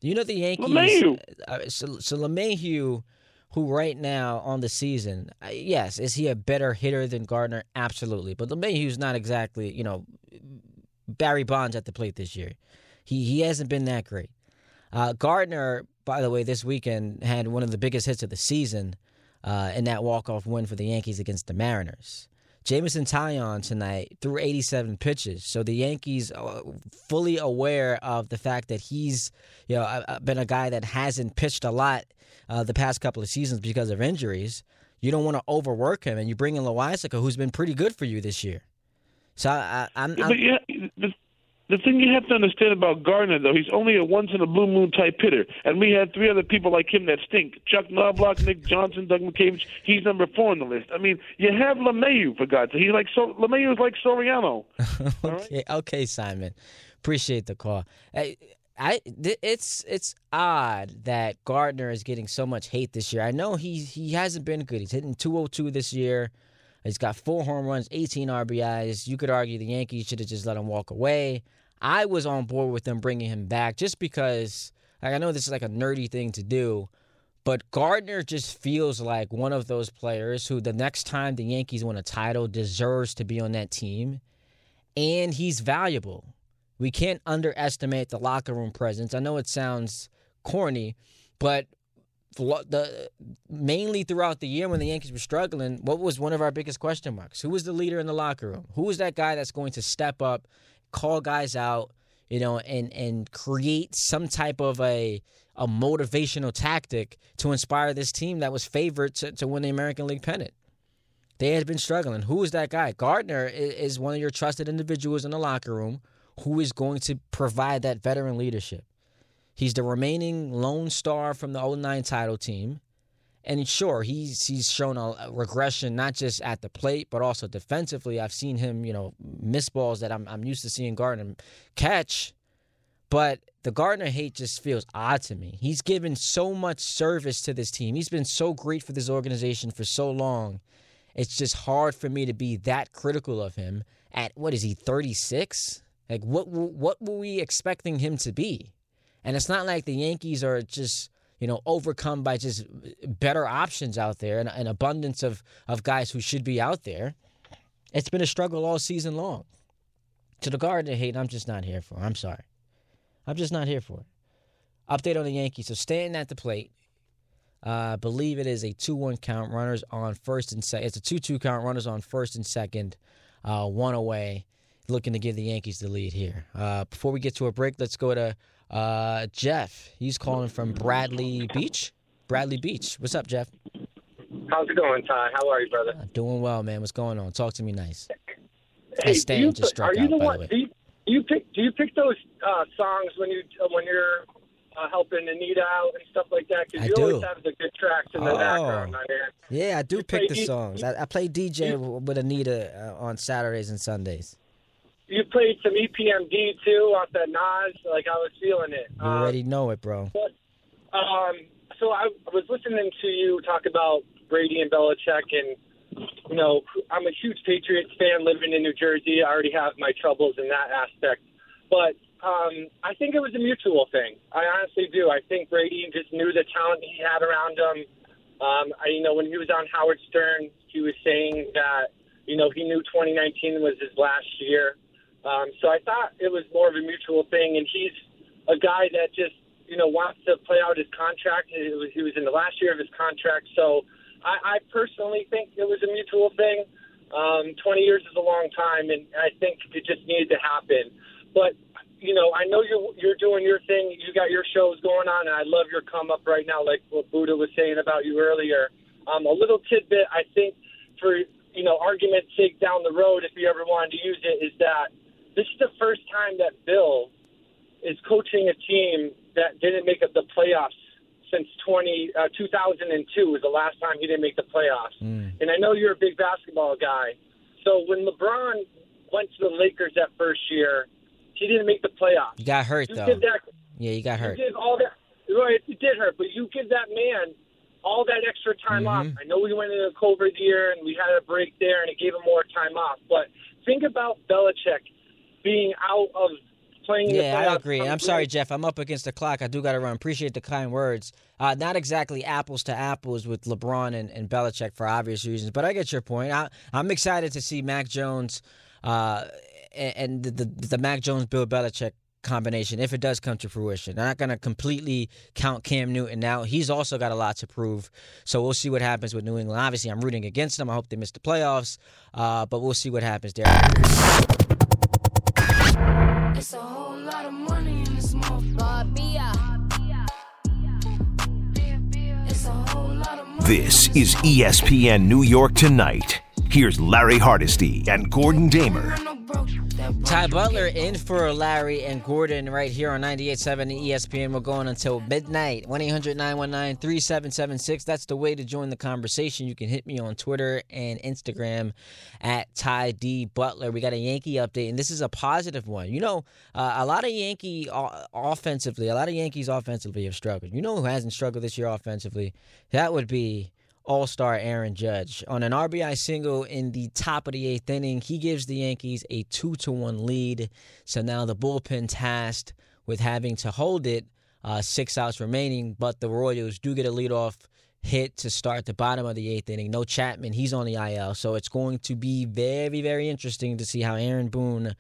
You know the Yankees. LeMahieu. Uh, so, so LeMahieu, who right now on the season, uh, yes, is he a better hitter than Gardner? Absolutely, but LeMahieu's not exactly you know Barry Bonds at the plate this year. He he hasn't been that great. Uh, Gardner, by the way, this weekend had one of the biggest hits of the season uh, in that walk-off win for the Yankees against the Mariners. Jameson Taillon tonight threw 87 pitches, so the Yankees are fully aware of the fact that he's, you know, uh, uh, been a guy that hasn't pitched a lot uh, the past couple of seasons because of injuries. You don't want to overwork him, and you bring in Loaisiga, who's been pretty good for you this year. So I, I, I'm, Yeah, I'm but yeah, the, the thing you have to understand about Gardner, though, he's only a once in a blue moon type hitter, and we had three other people like him that stink: Chuck Knoblauch, Nick Johnson, Doug McCabe. He's number four on the list. I mean, you have LeMahieu for God's sake. He's like so. LeMahieu is like Soriano. okay, okay, Simon. Appreciate the call. I, I, th- it's it's odd that Gardner is getting so much hate this year. I know he he hasn't been good. He's hitting 202 this year. He's got four home runs, 18 RBIs. You could argue the Yankees should have just let him walk away. I was on board with them bringing him back just because like, I know this is like a nerdy thing to do, but Gardner just feels like one of those players who the next time the Yankees win a title deserves to be on that team and he's valuable. We can't underestimate the locker room presence. I know it sounds corny, but the mainly throughout the year when the Yankees were struggling, what was one of our biggest question marks? Who was the leader in the locker room? Who was that guy that's going to step up, call guys out, you know, and and create some type of a a motivational tactic to inspire this team that was favored to, to win the American League pennant? They had been struggling. Who is that guy? Gardner i- is one of your trusted individuals in the locker room who is going to provide that veteran leadership. He's the remaining lone star from the 09 title team. And sure, he's he's shown a, regression not just at the plate but also defensively. I've seen him, you know, miss balls that I'm I'm used to seeing Gardner catch. But the Gardner hate just feels odd to me. He's given so much service to this team. He's been so great for this organization for so long. It's just hard for me to be that critical of him at what is he 36? Like what what were we expecting him to be? And it's not like the Yankees are just you know overcome by just better options out there and an abundance of of guys who should be out there. It's been a struggle all season long. To the Gardner hate, I'm just not here for. I'm sorry. I'm just not here for it. Update on the Yankees. So Stanton at the plate, uh, I believe it is a 2 1 count. Runners on first and second. It's a 2 2 count. Runners on first and second. Uh, one away. Looking to give the Yankees the lead here. Uh, before we get to a break, let's go to uh, Jeff. He's calling from Bradley Beach. Bradley Beach. What's up, Jeff? How's it going, Ty? How are you, brother? Doing well, man. What's going on? Talk to me nice. Hey, Stan you, just struck out, the by one? the way. Do you, do you pick? Do you pick those uh, songs when you uh, when you're uh, helping Anita out and stuff like that? Because you do. always have the good tracks in the Oh. background, man. Yeah, I do pick the D- songs. I, I play DJ with Anita uh, on Saturdays and Sundays. You played some EPMD too off that Nas. Like I was feeling it. You already know it, bro. But, um, so I was listening to you talk about Brady and Belichick, and you know, I'm a huge Patriots fan living in New Jersey. I already have my troubles in that aspect, but um, I think it was a mutual thing. I honestly do. I think Brady just knew the talent he had around him. Um, I, you know, when he was on Howard Stern, he was saying that you know he knew 2019 was his last year. Um, so I thought it was more of a mutual thing, and he's a guy that just you know wants to play out his contract. He was, he was in the last year of his contract, so I, I personally think it was a mutual thing. Um, 20 years is a long time, and I think it just needed to happen. But you know, I know you're you're doing your thing. You got your shows going on, and I love your come up right now, like what Buddha was saying about you earlier. Um, a little tidbit, I think, for you know, argument's sake down the road, if you ever wanted to use it, is that this is the first time that Bill is coaching a team that didn't make the playoffs since 20, uh, 2002 was the last time he didn't make the playoffs. And I know you're a big basketball guy. So when LeBron went to the Lakers that first year, he didn't make the playoffs. You got hurt You though. that Yeah, you got hurt. you all that right, it did hurt, but you give that man all that extra time off. Mm-hmm. I know we went into a COVID year and we had a break there and it gave him more time off. But think about Belichick being out of playing in the Yeah, I agree. I'm sorry. Jeff. I'm up against the clock. I do got to run. Appreciate the kind words. Uh, not exactly apples to apples with LeBron and, and Belichick for obvious reasons, but I get your point. I, I'm excited to see Mac Jones uh, and and the, the, the Mac Jones Bill Belichick combination if it does come to fruition. I'm not going to completely count Cam Newton out. He's also got a lot to prove. So we'll see what happens with New England. Obviously, I'm rooting against them. I hope they miss the playoffs, uh, but we'll see what happens there. It's a whole lot of money in this motherfucker. This is ESPN New York Tonight. Here's Larry Hardesty and Gordon Damer. Ty Butler in for Larry and Gordon right here on 98.7 ESPN. We're going until midnight. 1 800 919 3776. That's the way to join the conversation. You can hit me on Twitter and Instagram at Ty D Butler. We got a Yankee update, and this is a positive one. You know, uh, a lot of Yankee o- offensively, a lot of Yankees offensively have struggled. You know who hasn't struggled this year offensively? That would be all star Aaron Judge. On an RBI single in the top of the eighth inning, he gives the Yankees a 2 to 1 lead. So now the bullpen tasked with having to hold it, uh, six outs remaining, but the Royals do get a leadoff hit to start the bottom of the eighth inning. No Chapman, he's on the IL. So it's going to be very, very interesting to see how Aaron Boone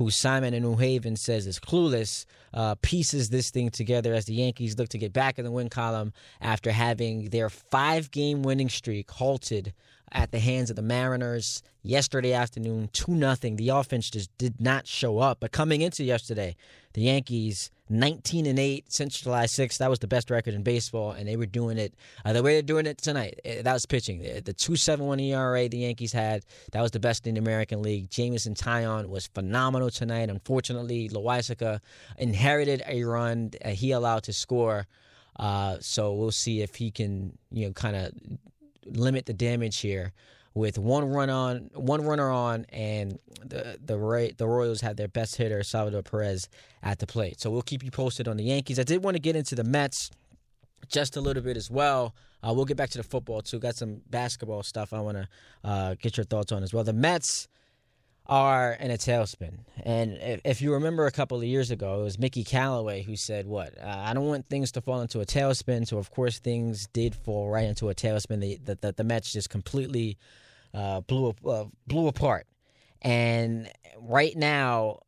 who Simon in New Haven says is clueless, uh, pieces this thing together as the Yankees look to get back in the win column after having their five game winning streak halted at the hands of the Mariners yesterday afternoon, 2 nothing. The offense just did not show up. But coming into yesterday, the Yankees 19 and 8 since July 6th. That was the best record in baseball, and they were doing it uh, the way they're doing it tonight. eh, That was pitching. The the 2.71 ERA the Yankees had, that was the best in the American League. Jameson Taillon was phenomenal tonight. Unfortunately, Loaisiga inherited a run uh, he allowed to score. Uh, so we'll see if he can, you know, kind of limit the damage here. with one run on, one runner on, and the the the Royals had their best hitter Salvador Perez at the plate. So we'll keep you posted on the Yankees. I did want to get into the Mets just a little bit as well. Uh, we'll get back to the football too. Got some basketball stuff I want to uh, get your thoughts on as well. The Mets are in a tailspin. And if, you remember a couple of years ago, it was Mickey Callaway who said, What? Uh, I don't want things to fall into a tailspin. So, of course, things did fall right into a tailspin. The, the, the, the Mets just completely uh, blew, uh, blew apart. And right now,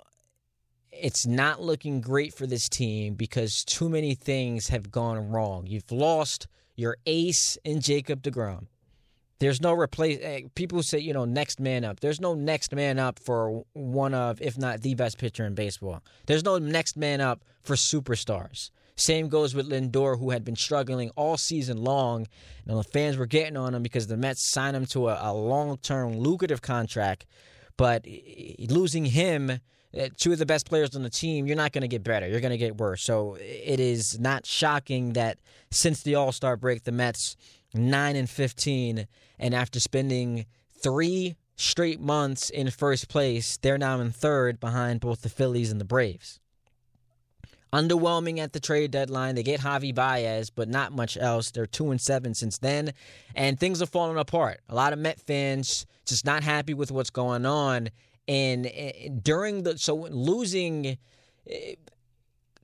it's not looking great for this team because too many things have gone wrong. You've lost your ace in Jacob DeGrom. There's no replace. Eh, people say, you know, next man up. There's no next man up for one of, if not the best pitcher in baseball. There's no next man up for superstars. Same goes with Lindor, who had been struggling all season long. And the fans were getting on him because the Mets signed him to a, a long term, lucrative contract. But losing him, eh, two of the best players on the team, you're not going to get better. You're going to get worse. So it is not shocking that since the All Star break, the Mets 9 and 15 and after spending 3 straight months in first place, they're now in third behind both the Phillies and the Braves. Underwhelming at the trade deadline. They get Javi Baez, but not much else. They're 2 and 7 since then, and things are falling apart. A lot of Met fans just not happy with what's going on and during the so losing eh,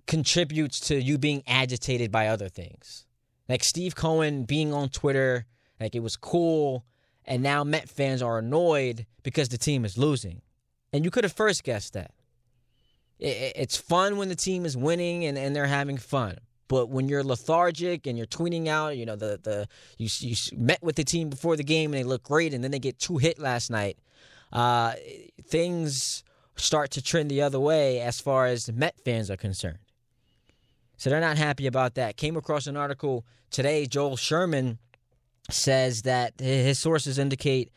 contributes to you being agitated by other things. Like Steve Cohen being on Twitter, like it was cool, and now Met fans are annoyed because the team is losing. And you could have first guessed that. It's fun when the team is winning and, and they're having fun. But when you're lethargic and you're tweeting out, you know, the, the you, you met with the team before the game and they look great and then they get two hit last night, uh, things start to trend the other way as far as Met fans are concerned. So they're not happy about that. Came across an article today. Joel Sherman says that his sources indicate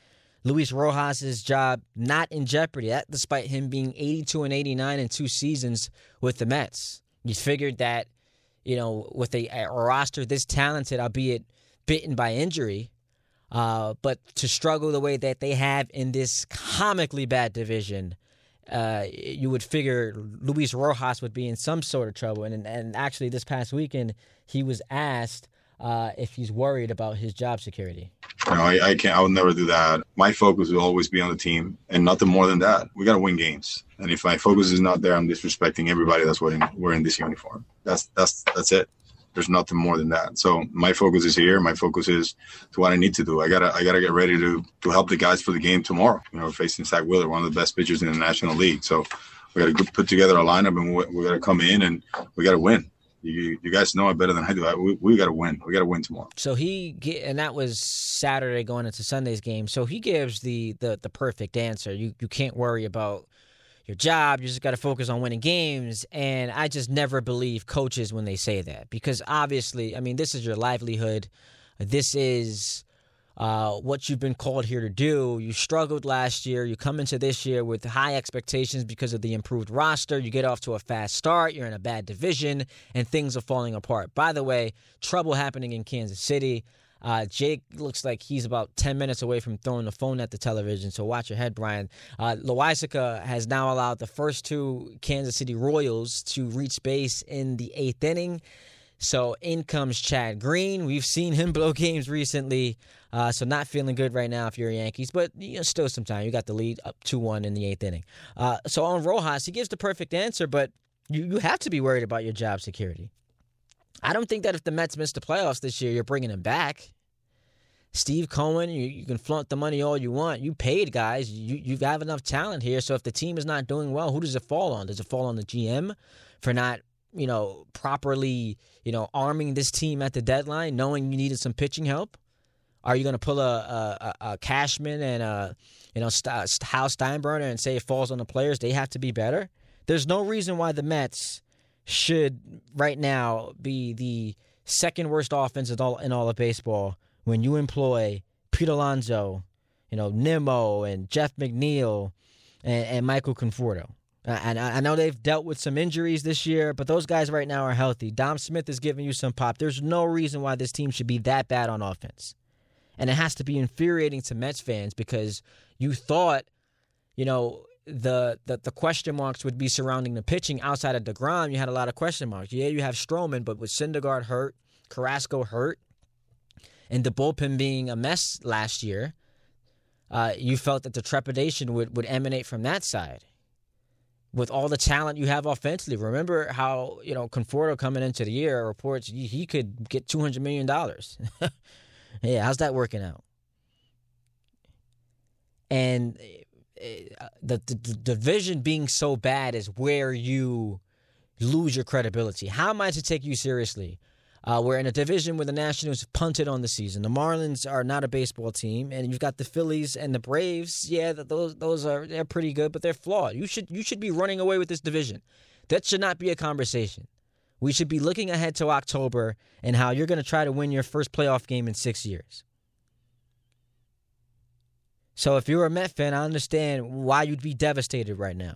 Luis Rojas' job not in jeopardy. That despite him being 82 and 89 in two seasons with the Mets. You figured that, you know, with a, a roster this talented, albeit bitten by injury, uh, but to struggle the way that they have in this comically bad division uh, you would figure Luis Rojas would be in some sort of trouble. And and actually, this past weekend, he was asked uh, if he's worried about his job security. No, I, I, can't. I would never do that. My focus will always be on the team, and nothing more than that. We got to win games. And if my focus is not there, I'm disrespecting everybody that's wearing wearing this uniform. That's that's that's it there's nothing more than that. So my focus is here. My focus is to what I need to do. I gotta I gotta get ready to to help the guys for the game tomorrow. You know, facing Zack Wheeler, one of the best pitchers in the National League. So we gotta put together a lineup and we, we gotta come in and we gotta win. You, you guys know it better than I do. We, we got to win. We got to win tomorrow. So he and that was Saturday going into Sunday's game. So he gives the the, the perfect answer. You you can't worry about your job. You just got to focus on winning games. And I just never believe coaches when they say that because obviously, I mean, this is your livelihood. This is uh, what you've been called here to do. You struggled last year. You come into this year with high expectations because of the improved roster. You get off to a fast start. You're in a bad division, and things are falling apart. By the way, trouble happening in Kansas City. Uh, Jake looks like he's about 10 minutes away from throwing the phone at the television, so watch your head, Brian. Uh, Loaisiga has now allowed the first two Kansas City Royals to reach base in the eighth inning. So in comes Chad Green. We've seen him blow games recently, uh, so not feeling good right now if you're Yankees, but you know, still some time. You got the lead up 2 1 in the eighth inning. Uh, so on Rojas, he gives the perfect answer, but you, you have to be worried about your job security. I don't think that if the Mets miss the playoffs this year, you're bringing him back. Steve Cohen, you, you can flaunt the money all you want. You paid guys. You you have enough talent here. So if the team is not doing well, who does it fall on? Does it fall on the GM for not you know properly you know arming this team at the deadline, knowing you needed some pitching help? Are you going to pull a, a, a, Cashman and a you know uh, Hal Steinbrenner and say it falls on the players? They have to be better. There's no reason why the Mets should right now be the second worst offense in all, in all of baseball when you employ Pete Alonso, you know, Nimmo and Jeff McNeil and, and Michael Conforto. And I, I know they've dealt with some injuries this year, but those guys right now are healthy. Dom Smith is giving you some pop. There's no reason why this team should be that bad on offense. And it has to be infuriating to Mets fans because you thought, you know, the, the the question marks would be surrounding the pitching outside of DeGrom. You had a lot of question marks. Yeah, you have Stroman, but with Syndergaard hurt, Carrasco hurt, and the bullpen being a mess last year, uh, you felt that the trepidation would, would emanate from that side. With all the talent you have offensively, remember how you know Conforto coming into the year reports he, he could get two hundred million dollars. yeah, how's that working out? And the, the, the division being so bad is where you lose your credibility. How am I to take you seriously? Uh, we're in a division where the Nationals punted on the season. The Marlins are not a baseball team, and you've got the Phillies and the Braves. Yeah, those those are they're pretty good, but they're flawed. You should you should be running away with this division. That should not be a conversation. We should be looking ahead to October and how you're going to try to win your first playoff game in six years. So if you're a Met fan, I understand why you'd be devastated right now.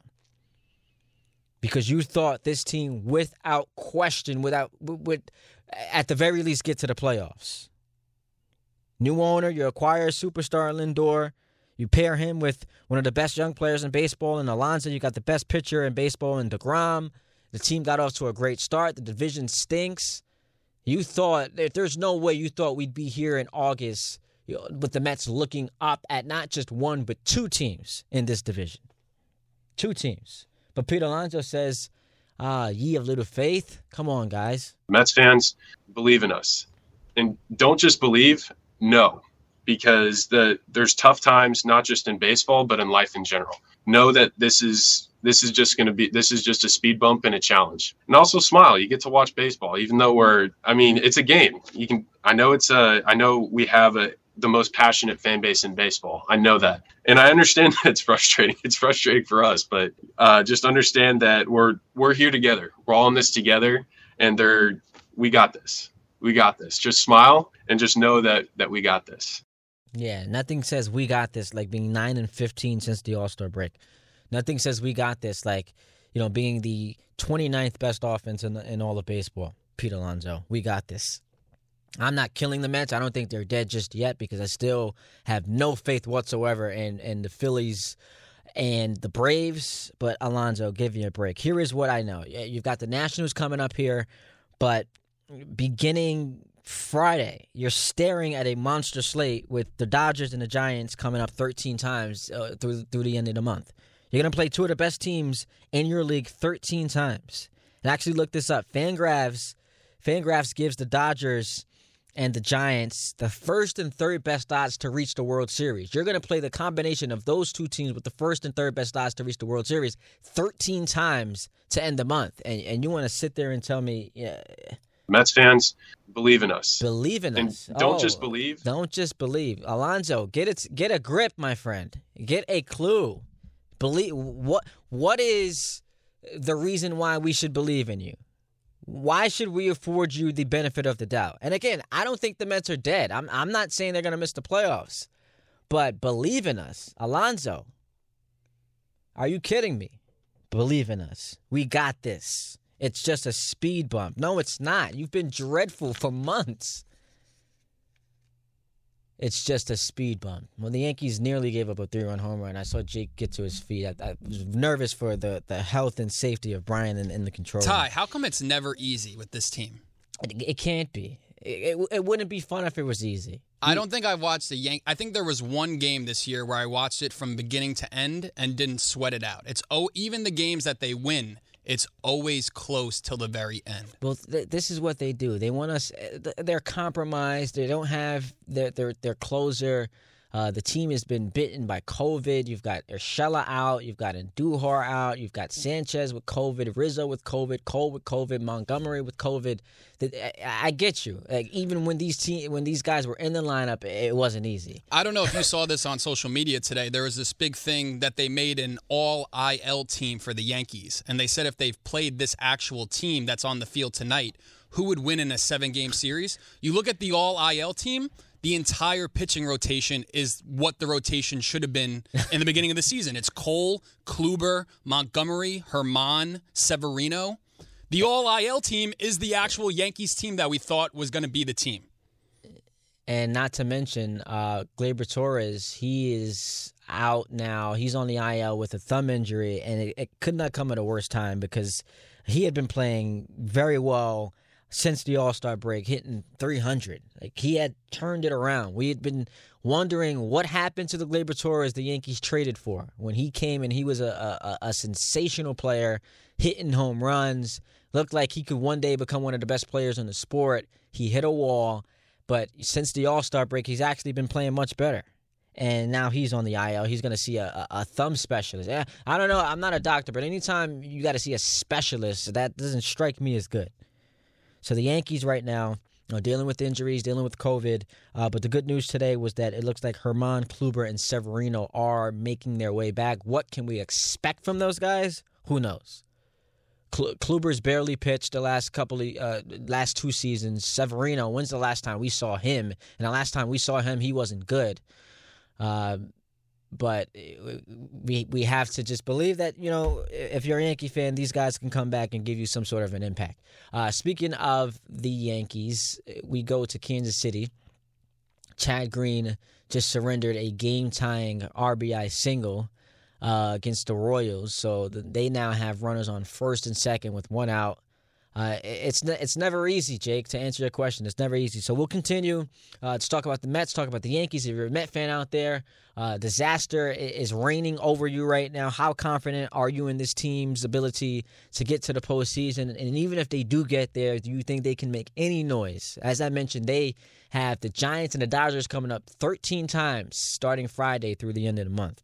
Because you thought this team, without question, without would at the very least get to the playoffs. New owner, you acquire superstar Lindor. You pair him with one of the best young players in baseball in Alonso. You got the best pitcher in baseball in DeGrom. The team got off to a great start. The division stinks. You thought, there's no way you thought we'd be here in August with the Mets looking up at not just one, but two teams in this division. Two teams. But Pete Alonso says, ah, ye of little faith. Come on, guys. Mets fans, believe in us. And don't just believe, know. Because the there's tough times not just in baseball, but in life in general. Know that this is this is just going to be this is just a speed bump and a challenge and also smile you get to watch baseball even though we're i mean it's a game you can i know it's a i know we have a the most passionate fan base in baseball. I know that, and I understand that it's frustrating. It's frustrating for us, but uh, just understand that we're we're here together. We're all in this together, and they're we got this. We got this. Just smile and just know that that we got this. Yeah, nothing says we got this like being nine and fifteen since the All Star break. Nothing says we got this like you know being the 29th best offense in in all of baseball. Pete Alonso, we got this. I'm not killing the Mets. I don't think they're dead just yet because I still have no faith whatsoever in, in the Phillies and the Braves. But Alonso, give me a break. Here is what I know. You've got the Nationals coming up here, but beginning Friday, you're staring at a monster slate with the Dodgers and the Giants coming up 13 times uh, through through the end of the month. You're going to play two of the best teams in your league 13 times. And actually look this up. Fangraphs Fangraphs gives the Dodgers and the Giants the first and third best odds to reach the World Series. You're going to play the combination of those two teams with the first and third best odds to reach the World Series 13 times to end the month. And, and you want to sit there and tell me. Yeah, Mets fans, believe in us. Believe in and us. Don't Oh, just believe. Don't just believe. Alonso, get it get a grip, my friend. Get a clue. Believe what what is the reason why we should believe in you? Why should we afford you the benefit of the doubt? And again, I don't think the Mets are dead. I'm I'm not saying they're going to miss the playoffs. But believe in us. Alonso. Are you kidding me? Believe in us. We got this. It's just a speed bump. No, it's not. You've been dreadful for months. It's just a speed bump. When the Yankees nearly gave up a three-run home run, I saw Jake get to his feet. I, I was nervous for the, the health and safety of Brian in, in the control. Ty, how come it's never easy with this team? It, it can't be. It, it, it wouldn't be fun if it was easy. I don't think I've watched the Yank. I think there was one game this year where I watched it from beginning to end and didn't sweat it out. It's oh, even the games that they win, it's always close till the very end. Well, th- this is what they do. They want us. Eh, th- They're compromised. They don't have their their their closer. Uh, the team has been bitten by COVID. You've got Urshela out. You've got Andujar out. You've got Sanchez with COVID, Rizzo with COVID, Cole with COVID, Montgomery with COVID. I, I get you. Like even when these team when these guys were in the lineup, it wasn't easy. I don't know if you saw this on social media today. There was this big thing that they made an all IL team for the Yankees. And they said if they've played this actual team that's on the field tonight, who would win in a seven game series? You look at the all IL team, the entire pitching rotation is what the rotation should have been in the beginning of the season. It's Cole, Kluber, Montgomery, Germán, Severino. The all IL team is the actual Yankees team that we thought was going to be the team. And not to mention, uh, Gleyber Torres, he is out now. He's on the IL with a thumb injury, and it, it could not come at a worse time because he had been playing very well since the All Star break, hitting 300. Like he had turned it around. We had been wondering what happened to the Gleyber Torres the Yankees traded for when he came and he was a, a, a sensational player, hitting home runs. Looked like he could one day become one of the best players in the sport. He hit a wall, but since the All Star break, he's actually been playing much better and now he's on the IL. He's going to see a, a, a, thumb specialist. I don't know. I'm not a doctor, but anytime you got to see a specialist, that doesn't strike me as good. So the Yankees right now are dealing with injuries, dealing with COVID. Uh, but the good news today was that it looks like Germán Kluber, and Severino are making their way back. What can we expect from those guys? Who knows? Kluber's barely pitched the last couple of uh, last two seasons. Severino, when's the last time we saw him? And the last time we saw him, he wasn't good. Uh, but we we have to just believe that you know if you're a Yankee fan, these guys can come back and give you some sort of an impact. Uh, speaking of the Yankees, we go to Kansas City. Chad Green just surrendered a game-tying RBI single uh, against the Royals. So they now have runners on first and second with one out. Uh, it's it's never easy, Jake, to answer your question. It's never easy. So we'll continue uh, to talk about the Mets, talk about the Yankees. If you're a Met fan out there, uh, disaster is reigning over you right now. How confident are you in this team's ability to get to the postseason? And even if they do get there, do you think they can make any noise? As I mentioned, they have the Giants and the Dodgers coming up 13 times starting Friday through the end of the month.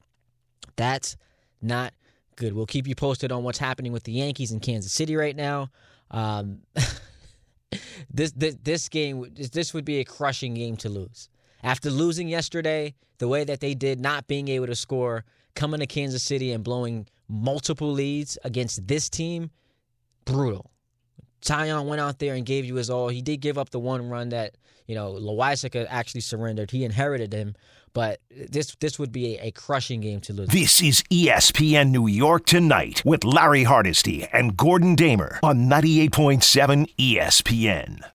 That's not good. We'll keep you posted on what's happening with the Yankees in Kansas City right now. Um, this, this this game this would be a crushing game to lose. After losing yesterday, the way that they did, not being able to score, coming to Kansas City and blowing multiple leads against this team, brutal. Taillon went out there and gave you his all. He did give up the one run that you know Loaisiga actually surrendered. He inherited him, but this this would be a, a, crushing game to lose. This is ESPN New York tonight with Larry Hardesty and Gordon Damer on 98.7 ESPN.